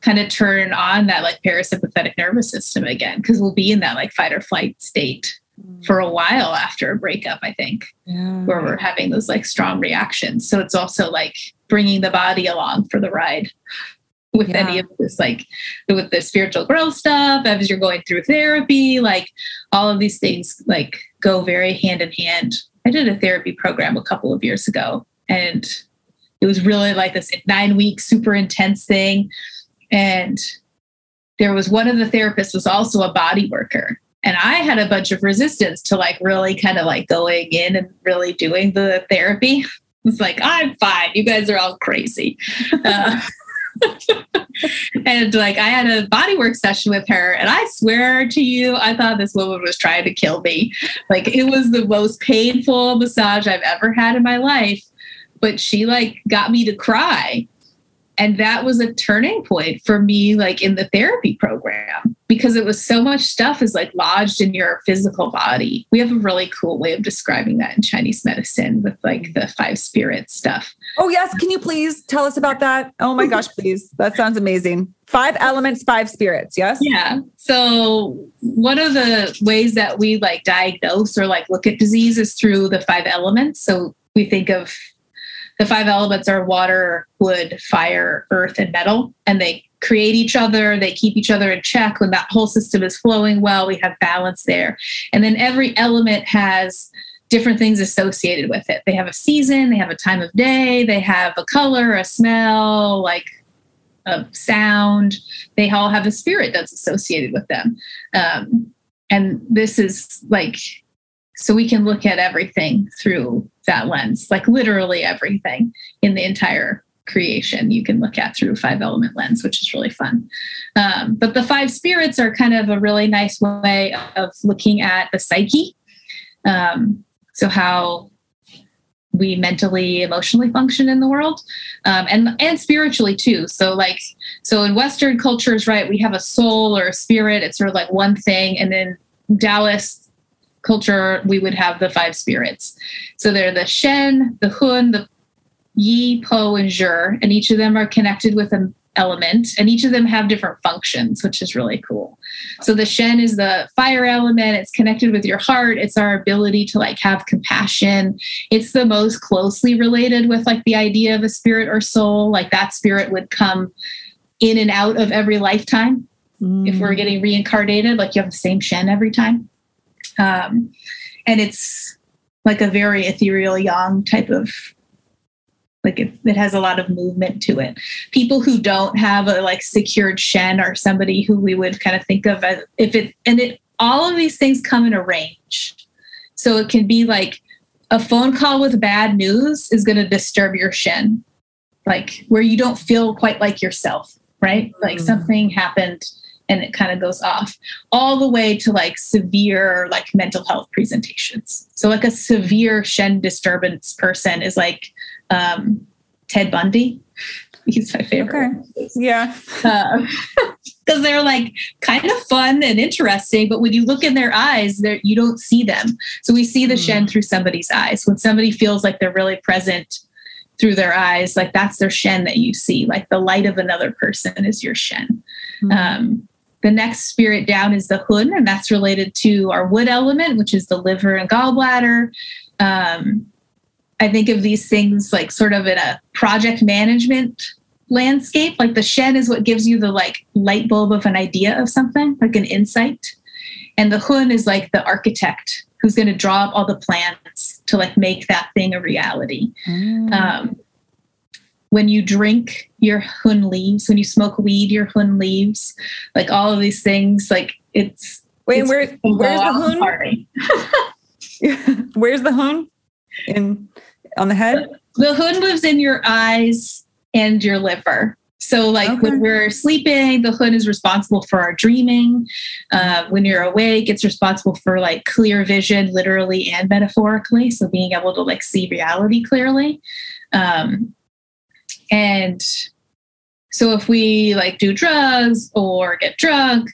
kind of turn on that like parasympathetic nervous system again because we'll be in that like fight or flight state for a while after a breakup, I think, yeah. where we're having those like strong reactions. So it's also like bringing the body along for the ride. with yeah. any of this, like with the spiritual growth stuff, as you're going through therapy, like all of these things like go very hand in hand. I did a therapy program a couple of years ago and it was really like this nine week super intense thing. And there was one of the therapists was also a body worker. And I had a bunch of resistance to like really kind of like going in and really doing the therapy. It's like, I'm fine. You guys are all crazy. Uh, and like I had a bodywork session with her, and I swear to you, I thought this woman was trying to kill me. Like it was the most painful massage I've ever had in my life. But she like got me to cry. And that was a turning point for me like in the therapy program because it was so much stuff is like lodged in your physical body. We have a really cool way of describing that in chinese medicine with like the five spirits stuff. Oh yes. Can you please tell us about that? Oh my gosh please. That sounds amazing. Five elements five spirits. Yes? Yeah. So one of the ways that we like diagnose or like look at disease is through the five elements. So we think of the five elements are water, wood, fire, earth, and metal, and they create each other. They keep each other in check. When that whole system is flowing well, we have balance there. And then every element has different things associated with it. They have a season, they have a time of day, they have a color, a smell, like a sound. They all have a spirit that's associated with them. Um, and this is like so we can look at everything through that lens, like literally everything in the entire creation you can look at through five element lens, which is really fun. Um, but the five spirits are kind of a really nice way of looking at the psyche. Um, so how we mentally emotionally function in the world um, and and spiritually too so like so in western cultures right we have a soul or a spirit it's sort of like one thing and then taoist culture, we would have the five spirits. So they're the Shen, the Hun, the Yi, Po, and Zhi, and each of them are connected with an element, and each of them have different functions, which is really cool. So the Shen is the fire element. It's connected with your heart. It's our ability to like have compassion. It's the most closely related with like the idea of a spirit or soul. Like that spirit would come in and out of every lifetime. Mm. If we're mm. getting reincarnated, like you have the same Shen every time. Um, and it's like a very ethereal yang type of like it, it, has a lot of movement to it. People who don't have a like secured shen are somebody who we would kind of think of as if it and it all of these things come in a range. So it can be like a phone call with bad news is going to disturb your shen. Like where you don't feel quite like yourself right? Like mm. something happened and it kind of goes off all the way to like severe like mental health presentations. So like a severe shen disturbance person is like um, ted bundy. He's my favorite. Okay. yeah. Because uh, they're like kind of fun and interesting but when you look in their eyes there you don't see them. So we see the mm. shen through somebody's eyes. When somebody feels like they're really present through their eyes like that's their shen that you see. Like the light of another person is your shen. Mm. um, the next spirit down is the hun, and that's related to our wood element, which is the liver and gallbladder. Um, I think of these things like sort of in a project management landscape. Like the shen is what gives you the like light bulb of an idea of something, like an insight. And the hun is like the architect who's going to draw up all the plans to like make that thing a reality. Mm. Um, when you drink your hun leaves, when you smoke weed, your hun leaves, like all of these things, like it's. Wait, it's where, where's the hun? where's the hun? In on the head? The, hun lives in your eyes and your liver. So, like okay. when we're sleeping, the hun is responsible for our dreaming. Uh, when you're awake, it's responsible for like clear vision, literally and metaphorically. So, being able to like see reality clearly. Um, and so if we like do drugs or get drunk,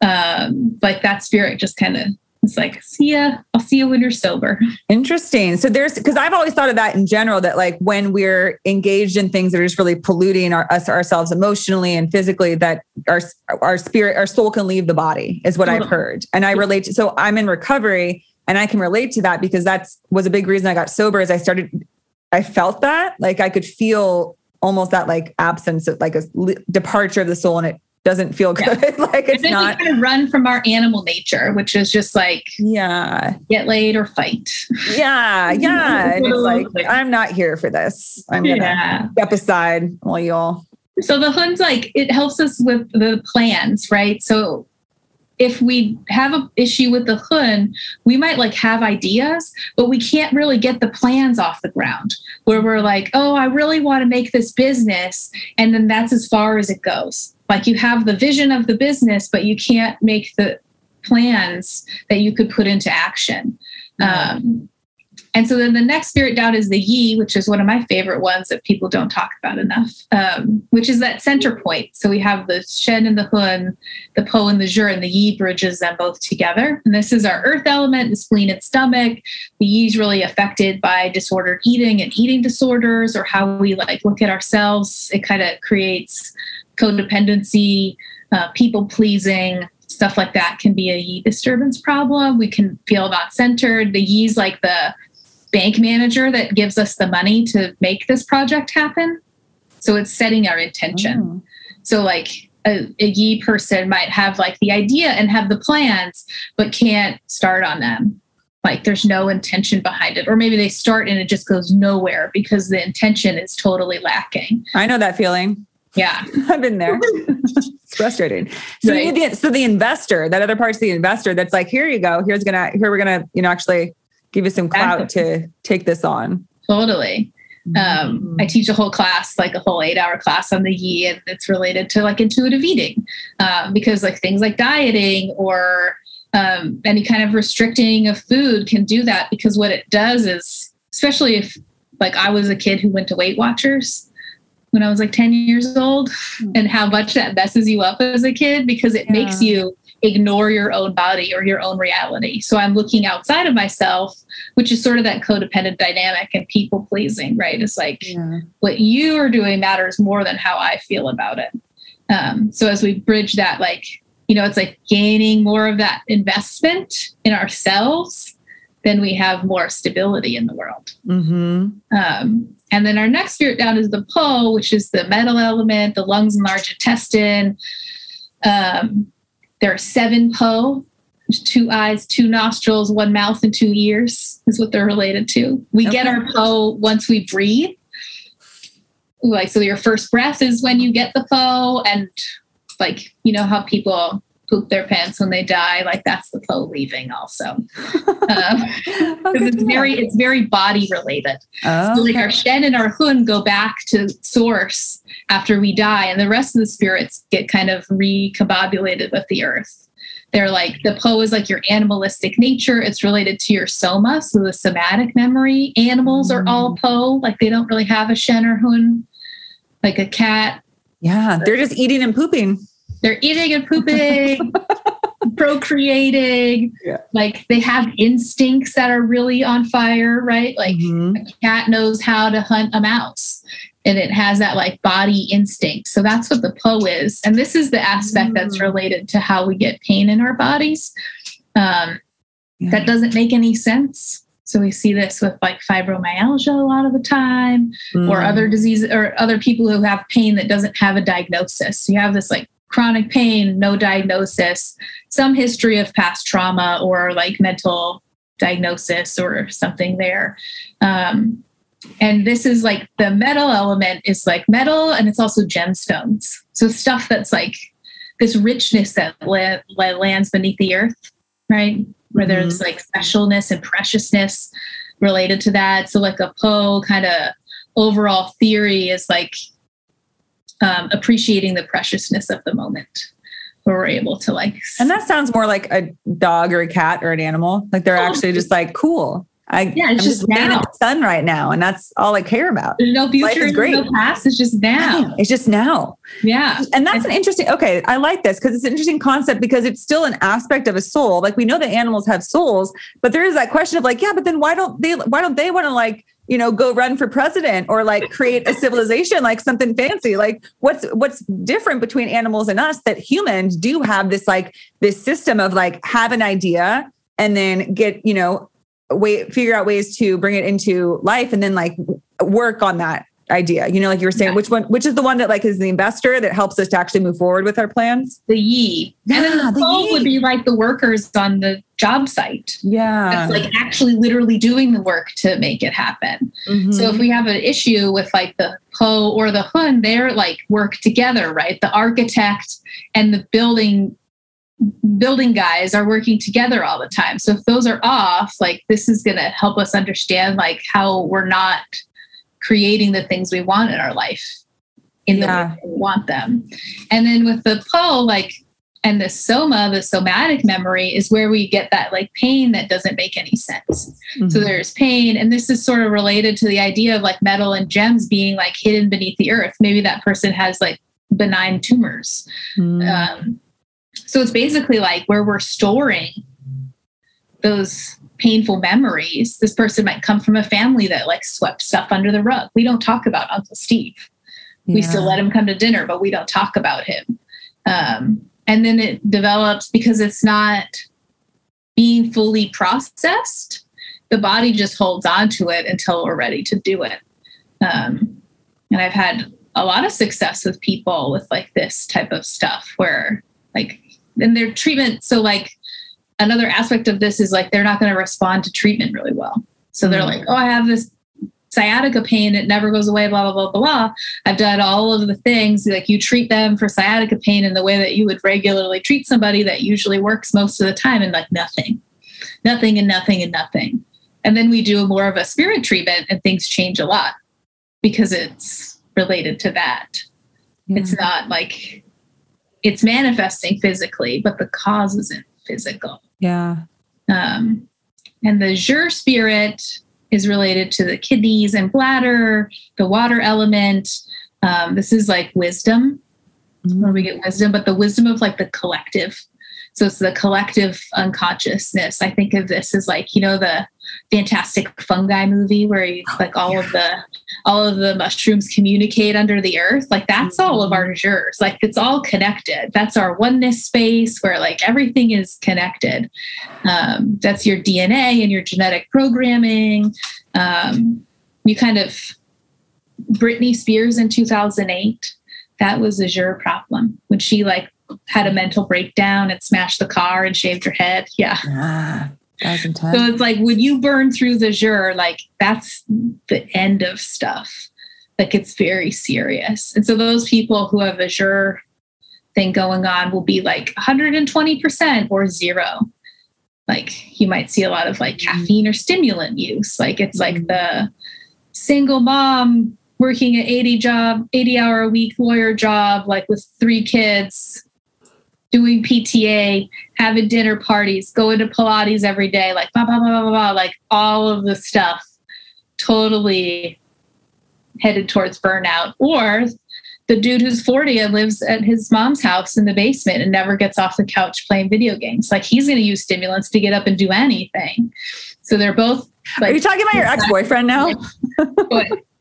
um, like that spirit just kind of it's like, see ya. I'll see you when you're sober. Interesting. So there's because I've always thought of that in general that like when we're engaged in things that are just really polluting our, us ourselves emotionally and physically, that our our spirit, our soul can leave the body, is what I've heard. And I relate to so I'm in recovery and I can relate to that because that's was a big reason I got sober is I started I felt that like I could feel almost that like absence of like a departure of the soul and it doesn't feel good. Yeah. like it's not we kind of run from our animal nature, which is just like yeah, get laid or fight. Yeah, yeah. and it's like I'm not here for this. I'm gonna yeah. step aside while you all. So the Hun's like it helps us with the plans, right? So if we have an issue with the Hun, we might like have ideas, but we can't really get the plans off the ground where we're like, oh, I really want to make this business. And then that's as far as it goes. Like you have the vision of the business, but you can't make the plans that you could put into action. Um, and so then the next spirit down is the yi, which is one of my favorite ones that people don't talk about enough, um, which is that center point. So we have the shen and the hun, the po and the zhi, and the yi bridges them both together. And this is our earth element, the spleen and stomach. The yi is really affected by disordered eating and eating disorders or how we like look at ourselves. It kind of creates codependency, uh, people pleasing, stuff like that can be a yi disturbance problem. We can feel not centered. The yi is like the bank manager that gives us the money to make this project happen. So it's setting our intention. Mm. So like a, a yi person might have like the idea and have the plans, but can't start on them. Like there's no intention behind it. Or maybe they start and it just goes nowhere because the intention is totally lacking. I know that feeling. Yeah. I've been there. it's frustrating. So right. the, so the investor, that other part's the investor that's like, here you go. Here's gonna here we're gonna, you know, actually give you some clout to take this on. Totally. Um, mm-hmm. I teach a whole class, like a whole eight hour class on the yi, and it's related to like intuitive eating uh, because like things like dieting or um, any kind of restricting of food can do that because what it does is, especially if like I was a kid who went to Weight Watchers when I was like 10 years old, mm-hmm. and how much that messes you up as a kid because it yeah. makes you ignore your own body or your own reality. So I'm looking outside of myself, which is sort of that codependent dynamic and people pleasing, right? It's like yeah. what you are doing matters more than how I feel about it. Um, so as we bridge that, like, you know, it's like gaining more of that investment in ourselves, then we have more stability in the world. Mm-hmm. Um, and then our next spirit down is the po, which is the metal element, the lungs and large intestine. Um, there are seven po, two eyes, two nostrils, one mouth, and two ears is what they're related to. We okay. get our po once we breathe. Like, so your first breath is when you get the po, and like, you know how people poop their pants when they die like that's the po leaving also. Um, it's very it's very body related. Oh, so like our shen and our hun go back to source after we die and the rest of the spirits get kind of recombobulated with the earth. They're like the po is like your animalistic nature. It's related to your soma so the somatic memory. Animals mm. are all mm. po like they don't really have a shen or hun like a cat. Yeah they're just eating and pooping they're eating and pooping, procreating. Yeah. Like they have instincts that are really on fire, right? Like mm-hmm. a cat knows how to hunt a mouse and it has that like body instinct. So that's what the po is. And this is the aspect mm. that's related to how we get pain in our bodies. Um, yeah. That doesn't make any sense. So we see this with like fibromyalgia a lot of the time, mm. or other diseases, or other people who have pain that doesn't have a diagnosis. So you have this like chronic pain, no diagnosis, some history of past trauma or like mental diagnosis or something there. Um, and this is like the metal element is like metal and it's also gemstones. So stuff that's like this richness that la- la- lands beneath the earth, right? Where mm-hmm. there's like specialness and preciousness related to that. So like a po kind of overall theory is like um, appreciating the preciousness of the moment where we're able to like and that sounds more like a dog or a cat or an animal like they're oh, actually just like cool I, yeah, it's I'm just, just now. the sun right now, and that's all I care about. There's no future, great. no past. It's just now. It's just now. Yeah, and that's an interesting. Okay, I like this because it's an interesting concept because it's still an aspect of a soul. Like we know that animals have souls, but there is that question of like, yeah, but then why don't they? Why don't they want to like you know go run for president or like create a civilization like something fancy. Like what's what's different between animals and us that humans do have this like this system of like have an idea and then get you know way figure out ways to bring it into life and then like work on that idea? You know, like you were saying, yeah. which one, which is the one that like is the investor that helps us to actually move forward with our plans? The yi. Yeah, and then the, the would be like the workers on the job site. Yeah. That's like actually literally doing the work to make it happen. Mm-hmm. So if we have an issue with like the po or the hun, they're like work together, right? The architect and the building building guys are working together all the time. So if those are off, like this is going to help us understand like how we're not creating the things we want in our life in yeah. the way we want them. And then with the po, like and the soma, the somatic memory is where we get that like pain that doesn't make any sense. Mm-hmm. So there's pain, and this is sort of related to the idea of like metal and gems being like hidden beneath the earth. Maybe that person has like benign tumors. Mm. Um, so it's basically like where we're storing those painful memories. This person might come from a family that like swept stuff under the rug. We don't talk about Uncle Steve. Yeah. We still let him come to dinner, but we don't talk about him. Um, and then it develops because it's not being fully processed. The body just holds on to it until we're ready to do it. Um, and I've had a lot of success with people with like this type of stuff where like in their treatment so like another aspect of this is like they're not going to respond to treatment really well so they're mm-hmm. like oh i have this sciatica pain it never goes away blah blah blah blah blah. i've done all of the things like you treat them for sciatica pain in the way that you would regularly treat somebody that usually works most of the time and like nothing nothing and nothing and nothing and then we do more of a spirit treatment and things change a lot because it's related to that yeah. it's not like it's manifesting physically, but the cause isn't physical. Yeah. Um, and the Zhi spirit is related to the kidneys and bladder, the water element. Um, this is like wisdom, mm-hmm. where we get wisdom, but the wisdom of like the collective. So it's the collective unconsciousness. I think of this as like, you know, the fantastic fungi movie where you, like all of the all of the mushrooms communicate under the earth. Like that's all of our zhis like it's all connected. That's our oneness space where like everything is connected. Um, that's your dna and your genetic programming. Um, you kind of britney spears in 2008 that was a zhi problem. When she like had a mental breakdown and smashed the car and shaved her head yeah ah. So it's like when you burn through the Zhi, like that's the end of stuff. Like it's very serious. And so those people who have a Zhi thing going on will be like 120% or zero. Like you might see a lot of like mm-hmm. caffeine or stimulant use. Like it's like mm-hmm. the single mom working an 80 job, 80 hour a week lawyer job, like with three kids, doing PTA, having dinner parties, going to Pilates every day, like blah, blah, blah, blah, blah, like all of the stuff totally headed towards burnout. Or the dude who's 40 and lives at his mom's house in the basement and never gets off the couch playing video games. Like he's going to use stimulants to get up and do anything. So they're both. Like, Are you talking about your ex boyfriend now?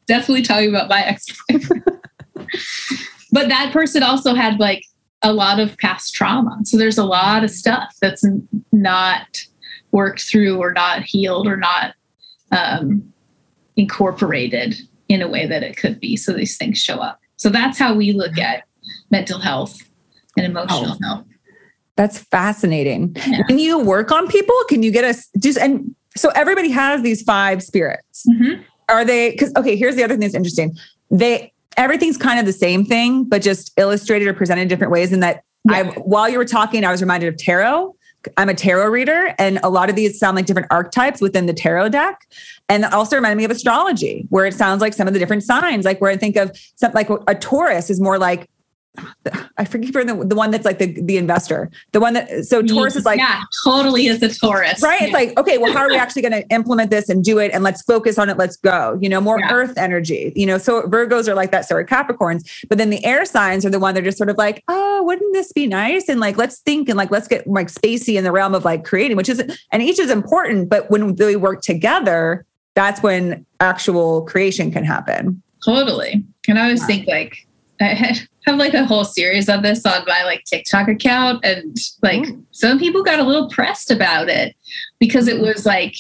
definitely talking about my ex boyfriend. but that person also had like a lot of past trauma. So there's a lot of stuff that's not worked through or not healed or not um, incorporated in a way that it could be. So these things show up. So that's how we look at mental health and emotional oh, health. That's fascinating. Yeah. When you work on people, can you get us just and so everybody has these five spirits. Mm-hmm. Are they because okay, here's the other thing that's interesting. They everything's kind of the same thing, but just illustrated or presented in different ways. And that yeah. I, while you were talking, I was reminded of tarot. I'm a tarot reader, and a lot of these sound like different archetypes within the tarot deck. And also reminded me of astrology, where it sounds like some of the different signs, like where I think of something like a Taurus is more like I forget the, the one that's like the, the investor, the one that, so Taurus is like, yeah, totally is a Taurus. Right. Yeah. It's like, okay, well, how are we actually going to implement this and do it? And let's focus on it. Let's go, you know, more yeah. earth energy, you know, so Virgos are like that. So are Capricorns, but then the air signs are the one that are just sort of like, oh, wouldn't this be nice? And like, let's think and like, let's get like spacey in the realm of like creating, which is, and each is important, but when they work together, that's when actual creation can happen. Totally. And I always yeah. think like, I have like a whole series of this on my like TikTok account. And like mm. some people got a little pressed about it because it was like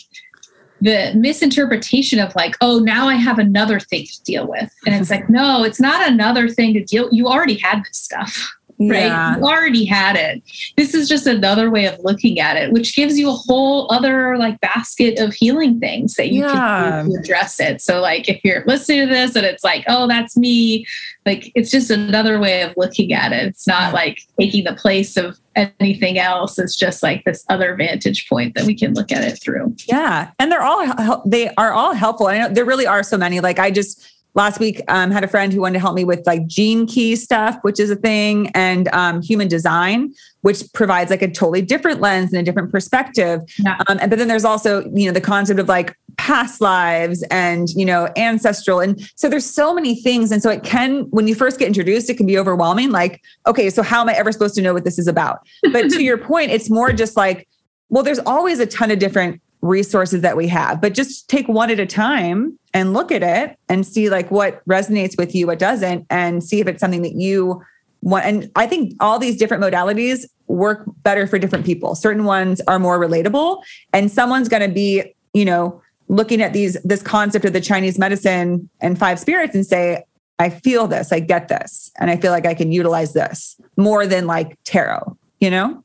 the misinterpretation of like, oh, now I have another thing to deal with. And it's like, no, it's not another thing to deal. You already had this stuff right? Yeah. You already had it. This is just another way of looking at it, which gives you a whole other like basket of healing things that you yeah. can do to address it. So, like, if you're listening to this and it's like, oh, that's me, like, it's just another way of looking at it. It's not like taking the place of anything else. It's just like this other vantage point that we can look at it through. Yeah. And they're all, they are all helpful. I know there really are so many. Like, I just, last week um, had a friend who wanted to help me with like gene key stuff which is a thing and um, human design which provides like a totally different lens and a different perspective yeah. um, and but then there's also you know the concept of like past lives and you know ancestral and so there's so many things and so it can when you first get introduced it can be overwhelming like okay so how am i ever supposed to know what this is about but to your point it's more just like well there's always a ton of different resources that we have but just take one at a time and look at it and see like what resonates with you what doesn't and see if it's something that you want and i think all these different modalities work better for different people certain ones are more relatable and someone's going to be you know looking at these this concept of the chinese medicine and five spirits and say i feel this i get this and i feel like i can utilize this more than like tarot you know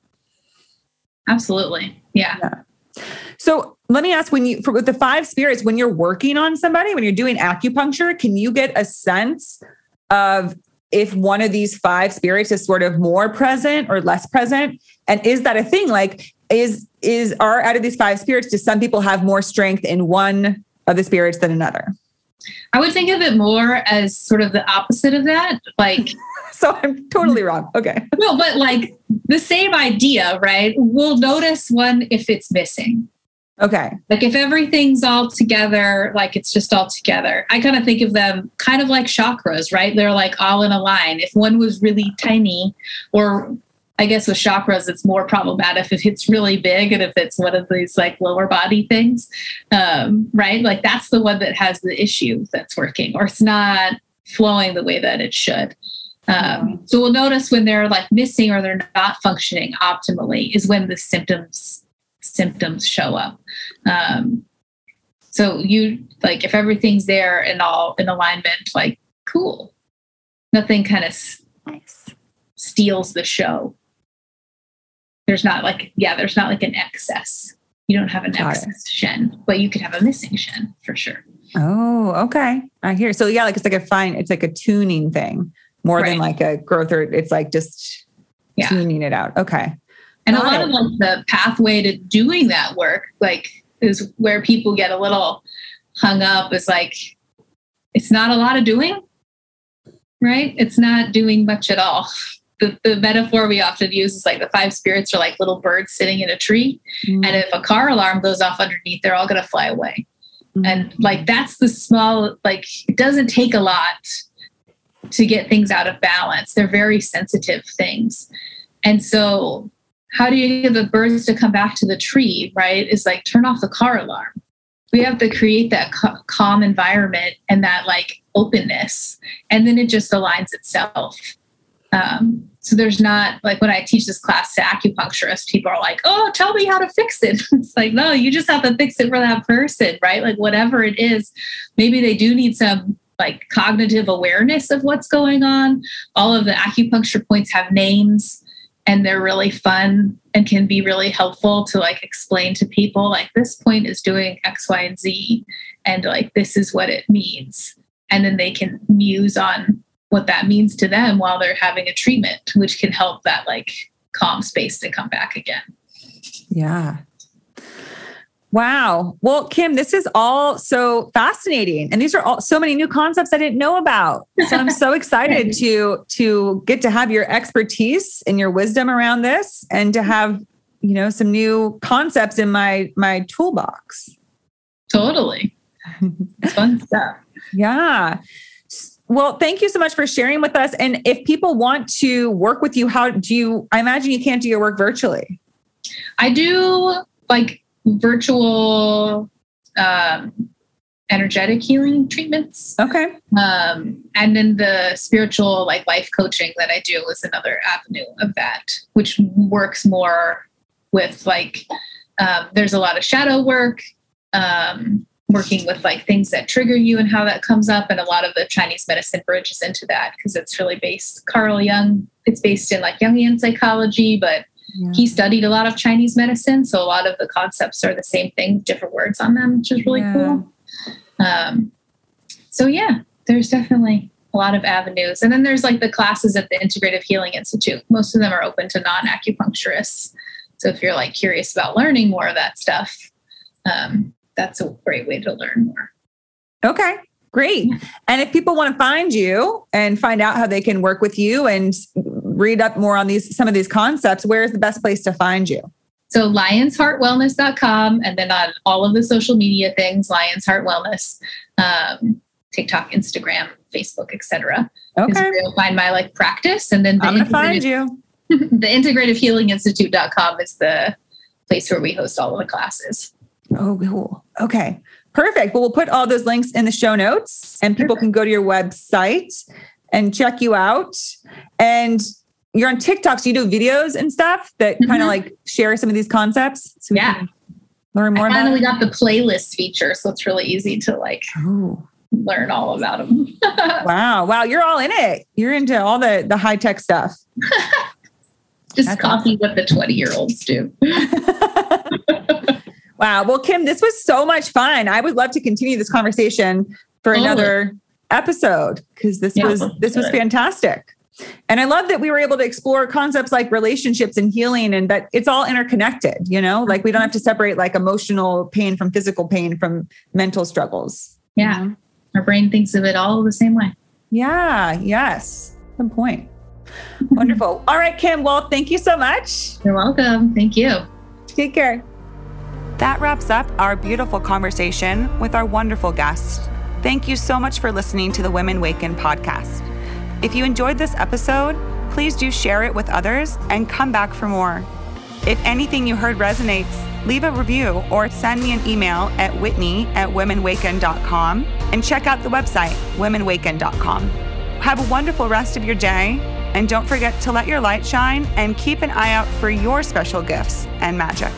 absolutely yeah. yeah. So let me ask when you, for, with the five spirits, when you're working on somebody, when you're doing acupuncture, can you get a sense of if one of these five spirits is sort of more present or less present? And is that a thing? Like, is, is, are out of these five spirits, do some people have more strength in one of the spirits than another? I would think of it more as sort of the opposite of that. Like, so I'm totally wrong. Okay. No, but like the same idea, right? We'll notice one if it's missing. Okay. Like if everything's all together, like it's just all together. I kind of think of them kind of like chakras, right? They're like all in a line. If one was really tiny, or I guess with chakras, it's more problematic if it's really big and if it's one of these like lower body things, um, right? Like that's the one that has the issue that's working, or it's not flowing the way that it should. Um, so we'll notice when they're like missing or they're not functioning optimally is when the symptoms symptoms show up. Um, so you like if everything's there and all in alignment, like cool. Nothing kind of nice. steals the show. There's not like yeah, there's not like an excess. You don't have an Got excess it. shen, but you could have a missing shen for sure. Oh, okay. I hear. So yeah, like it's like a fine, it's like a tuning thing more right. than like a growth or it's like just yeah. tuning it out. Okay. And Got a lot it. of like the pathway to doing that work, like is where people get a little hung up is like it's not a lot of doing, right? It's not doing much at all. The, the metaphor we often use is like the five spirits are like little birds sitting in a tree. Mm-hmm. And if a car alarm goes off underneath, they're all going to fly away. Mm-hmm. And like that's the small, like it doesn't take a lot to get things out of balance. They're very sensitive things. And so, how do you get the birds to come back to the tree, right? Is like turn off the car alarm. We have to create that calm environment and that like openness, and then it just aligns itself. Um, so there's not like when I teach this class to acupuncturists, people are like, "Oh, tell me how to fix it." It's like, no, you just have to fix it for that person, right? Like whatever it is, maybe they do need some like cognitive awareness of what's going on. All of the acupuncture points have names and they're really fun and can be really helpful to like explain to people like this point is doing X, Y, and Z, and like this is what it means. And then they can muse on what that means to them while they're having a treatment, which can help that like calm space to come back again. Yeah, Wow. Well, Kim, this is all so fascinating. And these are all so many new concepts I didn't know about. So I'm so excited to to get to have your expertise and your wisdom around this and to have, you know, some new concepts in my my toolbox. Totally. fun stuff. Yeah. Well, thank you so much for sharing with us. And if people want to work with you, how do you I imagine you can't do your work virtually? I do like virtual um, energetic healing treatments. Okay. Um, and then the spiritual like life coaching that I do is another avenue of that, which works more with like um, there's a lot of shadow work um, working with like things that trigger you and how that comes up. And a lot of the Chinese medicine bridges into that because it's really based, Carl Jung, it's based in like Jungian psychology, but yeah. he studied a lot of Chinese medicine. So a lot of the concepts are the same thing, different words on them, which is really yeah. cool. Um, so yeah, there's definitely a lot of avenues. And then there's like the classes at the Integrative Healing Institute. Most of them are open to non acupuncturists. So if you're like curious about learning more of that stuff, um, that's a great way to learn more. Okay, great. And if people want to find you and find out how they can work with you and read up more on these some of these concepts, where is the best place to find you? So lionsheartwellness.com and then on all of the social media things, Lions Heart Wellness, um, TikTok, Instagram, Facebook, etc. Okay. You'll find my like practice and then the I'm gonna find you. the integrative healing institute.com is the place where we host all of the classes. Oh, cool. Okay. Perfect. Well, we'll put all those links in the show notes and people Perfect. can go to your website and check you out. And you're on TikTok, so you do videos and stuff that mm-hmm. kind of like share some of these concepts. So yeah. learn more I finally got the playlist feature, so it's really easy to like learn all about them. wow. Wow. You're all in it. You're into all the, the high tech stuff. Just That's copy awesome. what the 20 year olds do. wow. Well, Kim, this was so much fun. I would love to continue this conversation for another episode because this yeah, was this was fantastic. And I love that we were able to explore concepts like relationships and healing and that it's all interconnected, you know, like we don't have to separate like emotional pain from physical pain from mental struggles. Yeah. You know? Our brain thinks of it all the same way. Yeah. Yes. Good point. Wonderful. All right, Kim. Well, thank you so much. You're welcome. Thank you. Take care. That wraps up our beautiful conversation with our wonderful guest. Thank you so much for listening to the Women Waken podcast. If you enjoyed this episode, please do share it with others and come back for more. If anything you heard resonates, leave a review or send me an email at whitney at womenwaken.com and check out the website, womenwaken.com. Have a wonderful rest of your day, and don't forget to let your light shine and keep an eye out for your special gifts and magic.